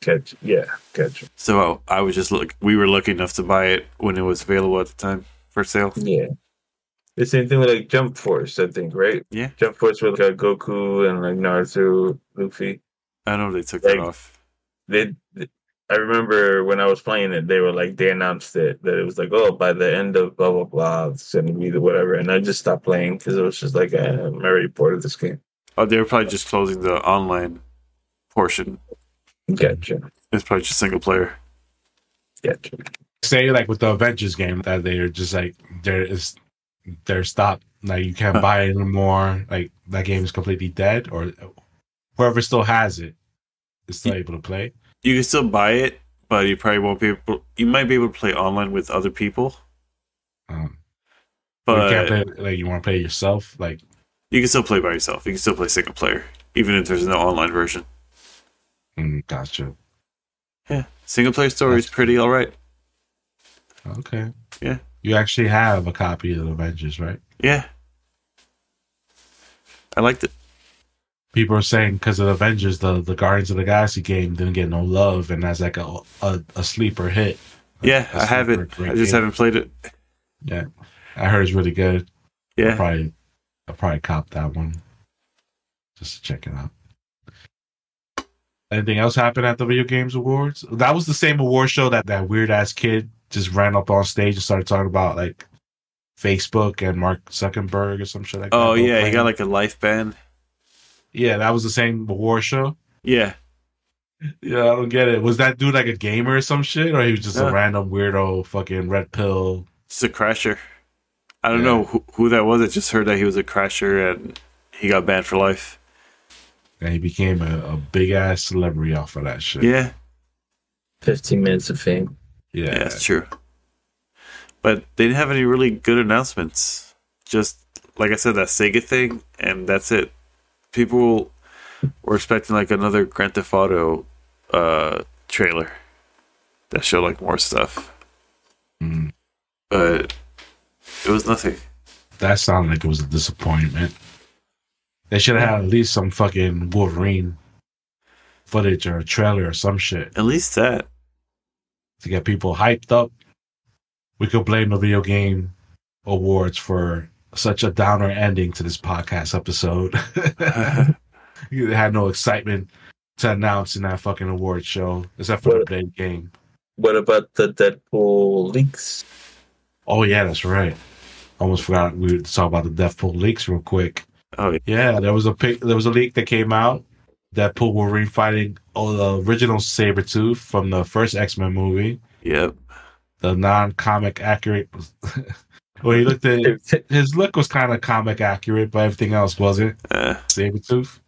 S3: catch, yeah, catch.
S2: So I was just look. We were lucky enough to buy it when it was available at the time for sale.
S3: Yeah. The same thing with like Jump Force, I think, right?
S2: Yeah.
S3: Jump Force with like Goku and like Naruto, Luffy.
S2: I know they took that off.
S3: They, I remember when I was playing it, they were like they announced it that it was like, oh, by the end of blah blah blah, it's gonna be the whatever, and I just stopped playing because it was just like I'm already bored of this game.
S2: Oh, they were probably just closing the online portion.
S3: Gotcha,
S2: It's probably just single player.
S3: gotcha.
S1: Say like with the Avengers game that they're just like there is they're stopped. Like you can't buy it anymore. Like that game is completely dead, or whoever still has it is still able to play.
S2: You can still buy it, but you probably won't be able. You might be able to play online with other people,
S1: Um,
S2: but
S1: you can't play like you want to play yourself. Like
S2: you can still play by yourself. You can still play single player, even if there's no online version.
S1: mm, gotcha.
S2: Yeah, single player story is pretty all right.
S1: Okay.
S2: Yeah.
S1: You actually have a copy of Avengers, right?
S2: Yeah, I liked it.
S1: People are saying because of Avengers, the the Guardians of the Galaxy game didn't get no love, and that's like a a, a sleeper hit.
S2: Yeah, I
S1: haven't.
S2: I just
S1: game.
S2: haven't played it.
S1: Yeah, I heard it's really good. I'll
S2: Yeah,
S1: probably I'll probably cop that one just to check it out. Anything else happened at the Video Games Awards? That was the same award show that that weird ass kid just ran up on stage and started talking about like Facebook and Mark Zuckerberg or some shit like that.
S2: Oh yeah, he got like a life ban.
S1: Yeah, that was the same award show.
S2: Yeah,
S1: Yeah, I don't get it. Was that dude like a gamer or some shit, or he was just
S2: Yeah.
S1: a random weirdo fucking red pill?
S2: just a crasher. I don't
S1: Yeah.
S2: know who, who that was. I just heard that he was a crasher and he got banned for life.
S1: And he became a, a big ass celebrity off of that shit.
S2: Yeah,
S3: Fifteen minutes of fame.
S1: yeah.
S2: yeah, that's true. But they didn't have any really good announcements. Just like I said, that Sega thing, and that's it. People were expecting like another Grand Theft Auto uh, trailer that showed like more stuff,
S1: Mm.
S2: but it was nothing.
S1: That sounded like it was a disappointment. They should have had at least some fucking Wolverine footage or a trailer or some shit
S2: At least that.
S1: to get people hyped up. We could blame the video game awards for such a downer ending to this podcast episode. they had no excitement to announce in that fucking award show, except for the
S3: What-
S1: big game.
S3: What about the Deadpool leaks?
S1: Oh yeah, that's right. Almost forgot we would talk about the Deadpool leaks real quick.
S2: oh,
S1: Yeah, there was a pic, there was a leak that came out. Deadpool Wolverine fighting oh, the original Sabretooth from the first X Men movie,
S2: yep.
S1: the non comic accurate. well, he looked at his look was kind of comic accurate, but everything else wasn't.
S2: Uh,
S1: Sabretooth.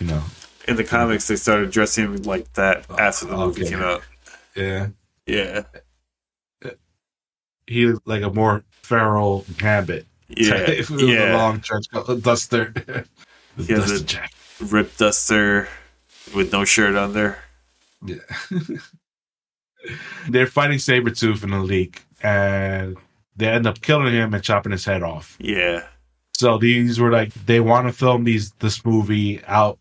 S1: You know,
S2: in the comics, they started dressing him like that after the movie
S1: Okay.
S2: came out.
S1: yeah.
S2: Yeah.
S1: He looked like a more feral gambit.
S2: Yeah.
S1: type with a
S2: yeah.
S1: long trench coat, duster.
S2: He has
S1: duster
S2: a-
S1: jacket.
S2: Rip Duster with no shirt on there.
S1: Yeah. They're fighting Sabretooth in the leak, and they end up killing him and chopping his head off.
S2: Yeah.
S1: So these were like they want to film these this movie out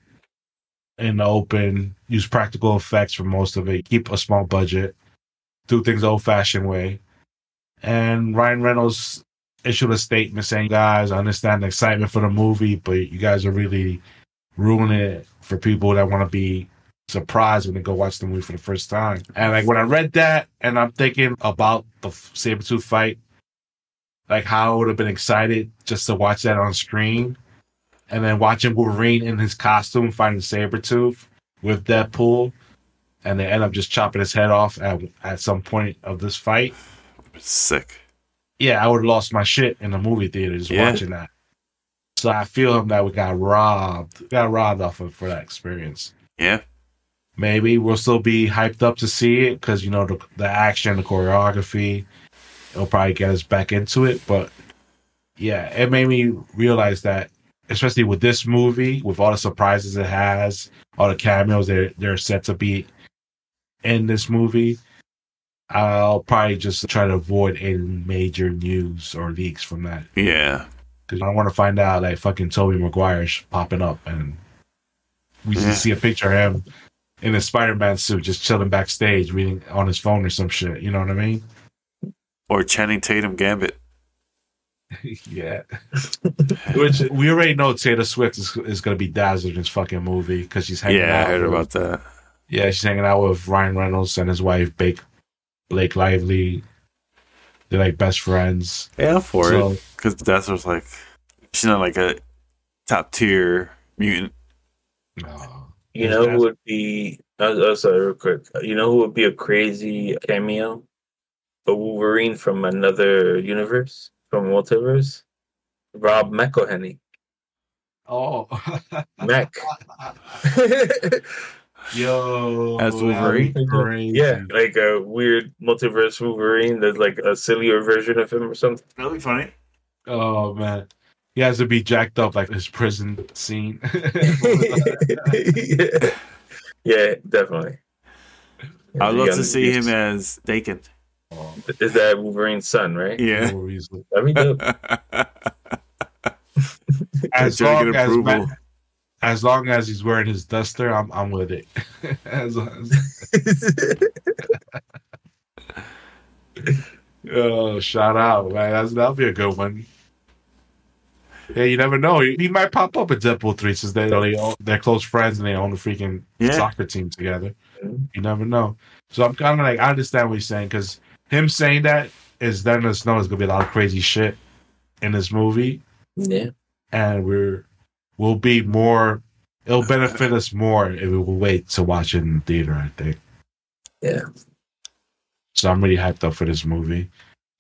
S1: in the open, use practical effects for most of it, keep a small budget, do things old fashioned way. And Ryan Reynolds issued a statement saying, Guys, I understand the excitement for the movie, but you guys are really ruining it for people that want to be surprised when they go watch the movie for the first time. And like when I read that and I'm thinking about the saber tooth fight, like how I would have been excited just to watch that on screen. And then watching Wolverine in his costume fighting Sabretooth with Deadpool. And they end up just chopping his head off at at some point of this fight.
S2: Sick.
S1: Yeah, I would have lost my shit in the movie theater just
S2: Yeah.
S1: watching that. So I feel him that we got robbed. Got robbed off of for that experience.
S2: Yeah.
S1: Maybe we'll still be hyped up to see it because you know the the action, the choreography, it'll probably get us back into it. But yeah, it made me realize that, especially with this movie, with all the surprises it has, all the cameos they're they're set to be in this movie, I'll probably just try to avoid any major news or leaks from that
S2: Yeah.
S1: because I want to find out like fucking Tobey Maguire's popping up and we
S2: Yeah.
S1: see a picture of him in a Spider-Man suit just chilling backstage reading on his phone or some shit. You know what I mean?
S2: Or Channing Tatum Gambit.
S1: yeah. Which we already know Taylor Swift is, is going to be dazzled in this fucking movie because she's hanging out.
S2: Yeah, I heard
S1: with-
S2: about that.
S1: Yeah, she's hanging out with Ryan Reynolds and his wife Blake Blake Lively. They're like best friends.
S2: Yeah, I'm for
S1: So-
S2: it. Because that's what's like, she's not like a top tier mutant.
S1: Oh,
S3: You know who would be? Oh, oh, sorry, real quick. You know who would be a crazy cameo? A Wolverine from another universe, from multiverse. Rob McElhenney.
S1: oh.
S3: Mac.
S1: Yo,
S2: As Wolverine?
S1: that'd be crazy.
S3: yeah, like a weird multiverse Wolverine. That's like a sillier version of him or something.
S2: That'll be funny.
S1: Oh man, he has to be jacked up like his prison scene.
S3: yeah. yeah, definitely.
S2: I'd love to see him as Daken.
S3: Is that Wolverine's son, right?
S2: Yeah.
S1: No reason.
S3: That'd be dope.
S1: As long as,
S2: approval.
S1: Ma- as long as he's wearing his duster, I'm I'm with it. as as, oh, shout out, man! That's, that'll be a good one. Yeah, you never know. He, he might pop up at Deadpool three since they they own, they're close friends and they own the freaking
S2: Yeah.
S1: soccer team together.
S3: Mhm.
S1: You never know. So I'm kind of like I understand what he's saying because him saying that is letting us know there's gonna be a lot of crazy shit in this movie,
S3: yeah.
S1: and we're we'll be more. It'll benefit us more if we will wait to watch it in the theater. I think.
S3: Yeah.
S1: So I'm really hyped up for this movie.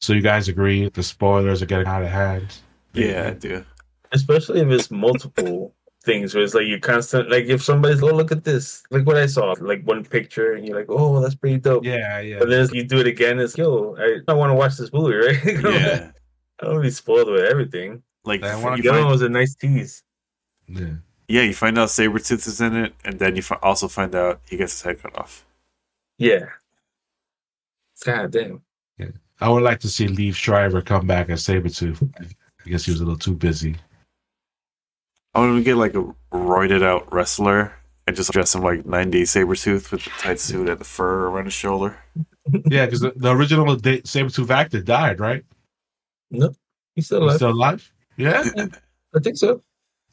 S1: So you guys agree the spoilers are getting out of hand?
S2: yeah, I do.
S3: Especially if it's multiple things where it's like you constant like if somebody's oh look at this, like what I saw, like one picture and you're like, Oh, that's pretty dope.
S1: Yeah, yeah.
S3: But then you do it again, it's yo, I, I want to watch this movie, right?
S2: Yeah.
S3: I don't want to be spoiled with everything.
S2: Like,
S1: I wanna
S2: you
S3: The other one
S2: find,
S3: was a nice tease.
S1: yeah.
S2: yeah, you find out Sabretooth is in it, and then you fi- also find out he gets his head cut off.
S3: Yeah. God damn.
S1: Yeah I would like to see Liev Schreiber come back as Sabretooth. I guess he was a little too busy.
S2: I want to get like a roided out wrestler and just dress him like 90s Sabretooth with the tight suit and the fur around his shoulder.
S1: Yeah, because the, the original da- Sabretooth actor died, right?
S3: No, he's still
S1: He's
S3: alive.
S1: still alive? Yeah.
S3: I think so.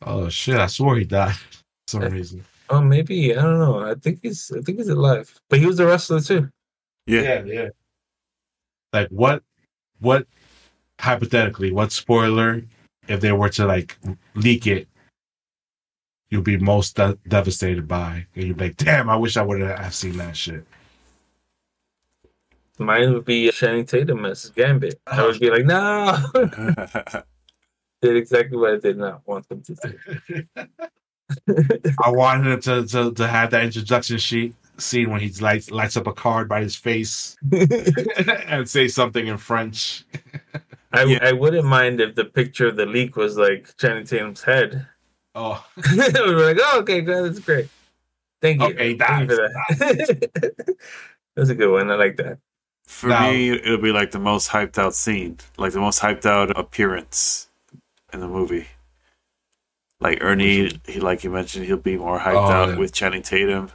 S1: Oh shit! I swore he died for some reason.
S3: Oh, maybe I don't know. I think he's I think he's alive. But he was a wrestler too.
S2: Yeah.
S1: yeah. Like what? What? Hypothetically, what spoiler, if they were to like leak it, you'll be most de- devastated by, and you'd be like, "Damn, I wish I would have seen that shit."
S3: Mine would be Channing Tatum as Gambit. I would be like, no. did exactly what I did not want them to do.
S1: I wanted him to, to to have that introduction sheet scene when he lights lights up a card by his face and say something in French.
S3: I,
S2: Yeah.
S3: I wouldn't mind if the picture of the leak was like Channing Tatum's head.
S1: Oh,
S3: we were like, oh, okay, good, that's great. Thank you.
S1: Okay,
S3: Thank you for that. that's a good one. I like that.
S2: For
S1: Now-
S2: me, it'll be like the most hyped out scene, like the most hyped out appearance in the movie. Like Ernie, he like you mentioned, he'll be more hyped
S1: Oh,
S2: out
S1: yeah.
S2: with Channing Tatum.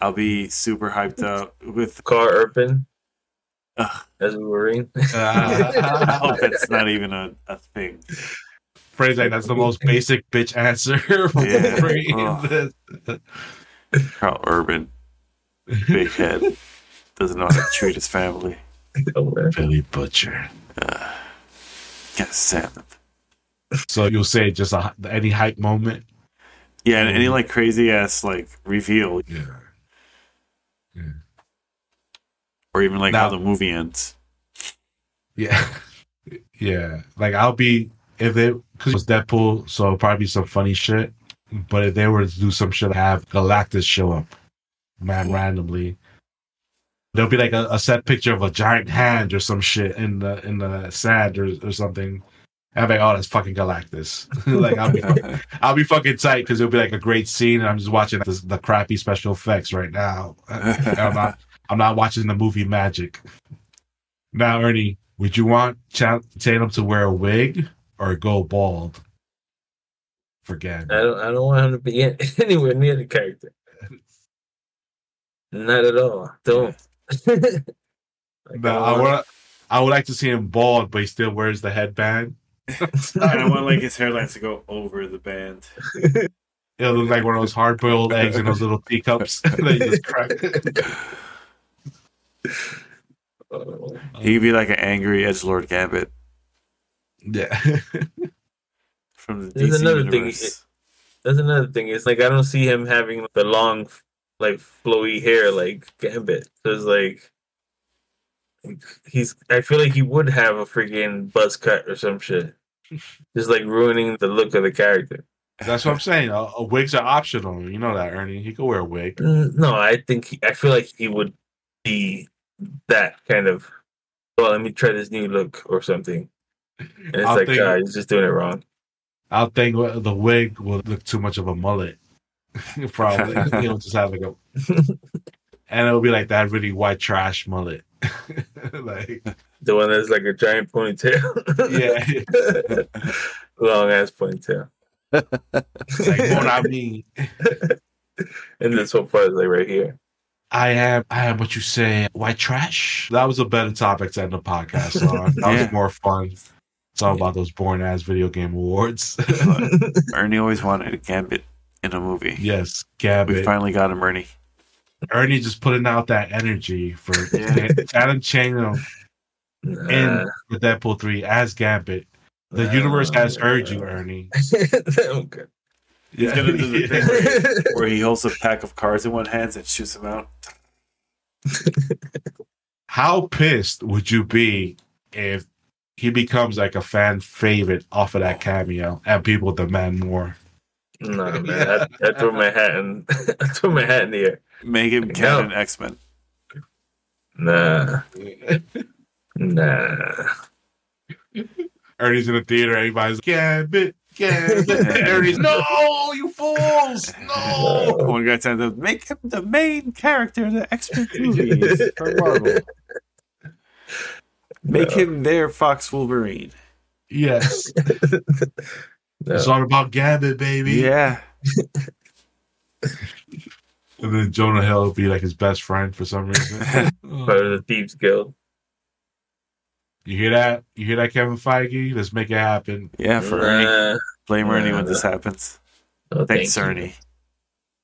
S2: I'll be super hyped out with.
S3: Karl Urban
S2: Ugh,
S3: as Wolverine.
S2: I hope it's not even a, a thing.
S1: Phrase like that's the most basic bitch answer. for
S2: Yeah.
S1: Wolverine.
S2: Oh. Karl Urban, big head, doesn't know how to treat his family.
S1: Billy Butcher.
S2: Uh, Can't stand.
S1: So you'll say just a, any hype moment.
S2: Yeah, and any mm-hmm. like crazy ass like reveal,
S1: Yeah.
S2: or even like
S1: Now-
S2: how the movie ends.
S1: Yeah. Yeah. Like I'll be if they because it's Deadpool, so it'll probably be some funny shit. But if they were to do some shit, have Galactus show up, man, randomly, there'll be like a, a set picture of a giant hand or some shit in the in the sand or, or something. And I'm like, oh, that's fucking Galactus. like I'll be I'll be fucking tight because it'll be like a great scene, and I'm just watching the, the crappy special effects right now. I'm not I'm not watching the movie Magic. Now, Ernie, would you want Ch- Tatum to wear a wig or go bald? Forget.
S3: I don't I don't want him to be in, anywhere near the character. Not at all. Don't. Like,
S1: No, I want. I would like to see him bald, but he still wears the headband.
S2: and I want like his hairlines to go over the band.
S1: It'll look like one of those hard-boiled eggs in those little teacups that you just crack.
S3: Oh.
S2: He could be like an angry edge lord Gambit
S1: yeah.
S2: from the
S3: There's
S2: DC
S3: another thing,
S2: universe.
S3: That's another thing. It's like I don't see him having the long, like flowy hair like Gambit. So it's like he's. I feel like he would have a freaking buzz cut or some shit, just like ruining the look of the character.
S1: That's what I'm saying. Uh, uh, wigs are optional. You know that, Ernie. He could wear a wig.
S3: Mm, No, I think he, I feel like he would be that kind of. Well, let me try this new look or something. And it's
S1: I'll
S3: like,
S1: think-
S3: God, he's just doing it wrong.
S1: I think the wig will look too much of a mullet. Probably he'll just have like a, and it'll be like that really white trash mullet. like
S3: The one that's like a giant ponytail.
S1: yeah,
S3: long ass ponytail.
S1: like what I mean.
S3: And this whole part is like right here.
S1: I am. I am what you say. White trash. That was a better topic to end the podcast on. That
S2: Yeah.
S1: was more fun. It's all about those boring ass video game awards.
S2: Ernie always wanted a Gambit in a movie.
S1: yes, Gambit.
S2: We finally got him, Ernie.
S1: Ernie just putting out that energy for
S2: Yeah.
S1: Adam Chatham in
S3: Nah.
S1: the Deadpool 3 as Gambit. The universe has heard you, Ernie.
S3: okay.
S2: He's gonna do the thing where, where he holds a pack of cards in one hand and shoots them out.
S1: How pissed would you be if he becomes like a fan favorite off of that cameo and people demand more?
S3: No, man. I, I throw my hat in. I throw my hat in the air.
S2: Make him
S3: No.
S2: canon X Men.
S3: Nah, nah.
S1: Ernie's in the theater, everybody's like, Gambit, Gambit. Ernie's, no, you fools, no.
S2: One guy said, to "Make him the main character in the X Men movies from Marvel. Make
S3: No.
S2: him their Fox Wolverine."
S1: Yes,
S3: No.
S1: it's all about Gambit, baby.
S2: Yeah,
S1: And then Jonah Hill will be like his best friend for some reason.
S3: Part of the Thieves Guild.
S1: You hear that? You hear that, Kevin Feige? Let's make it happen.
S2: Yeah, for Ernie.
S3: Nah,
S2: Blame Ernie when
S3: nah.
S2: this happens.
S3: Oh, no,
S2: Thanks,
S3: thank
S2: Ernie.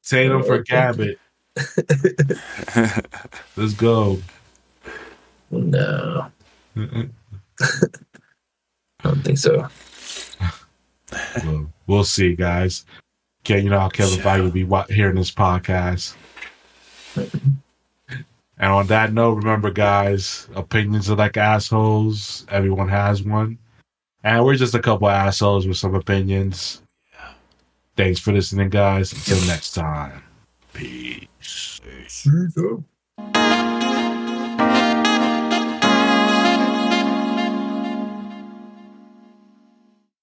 S1: Tatum for
S3: oh,
S1: Gambit. Let's go.
S3: No, I don't think so.
S1: Well, we'll see, guys. Okay, you know how Kevin
S2: Yeah.
S1: Feige will be wa- hearing this podcast. And on that note, remember, guys, opinions are like assholes. Everyone has one. And we're just a couple assholes with some opinions. Thanks for listening, guys. Until next time. Peace.
S2: Peace.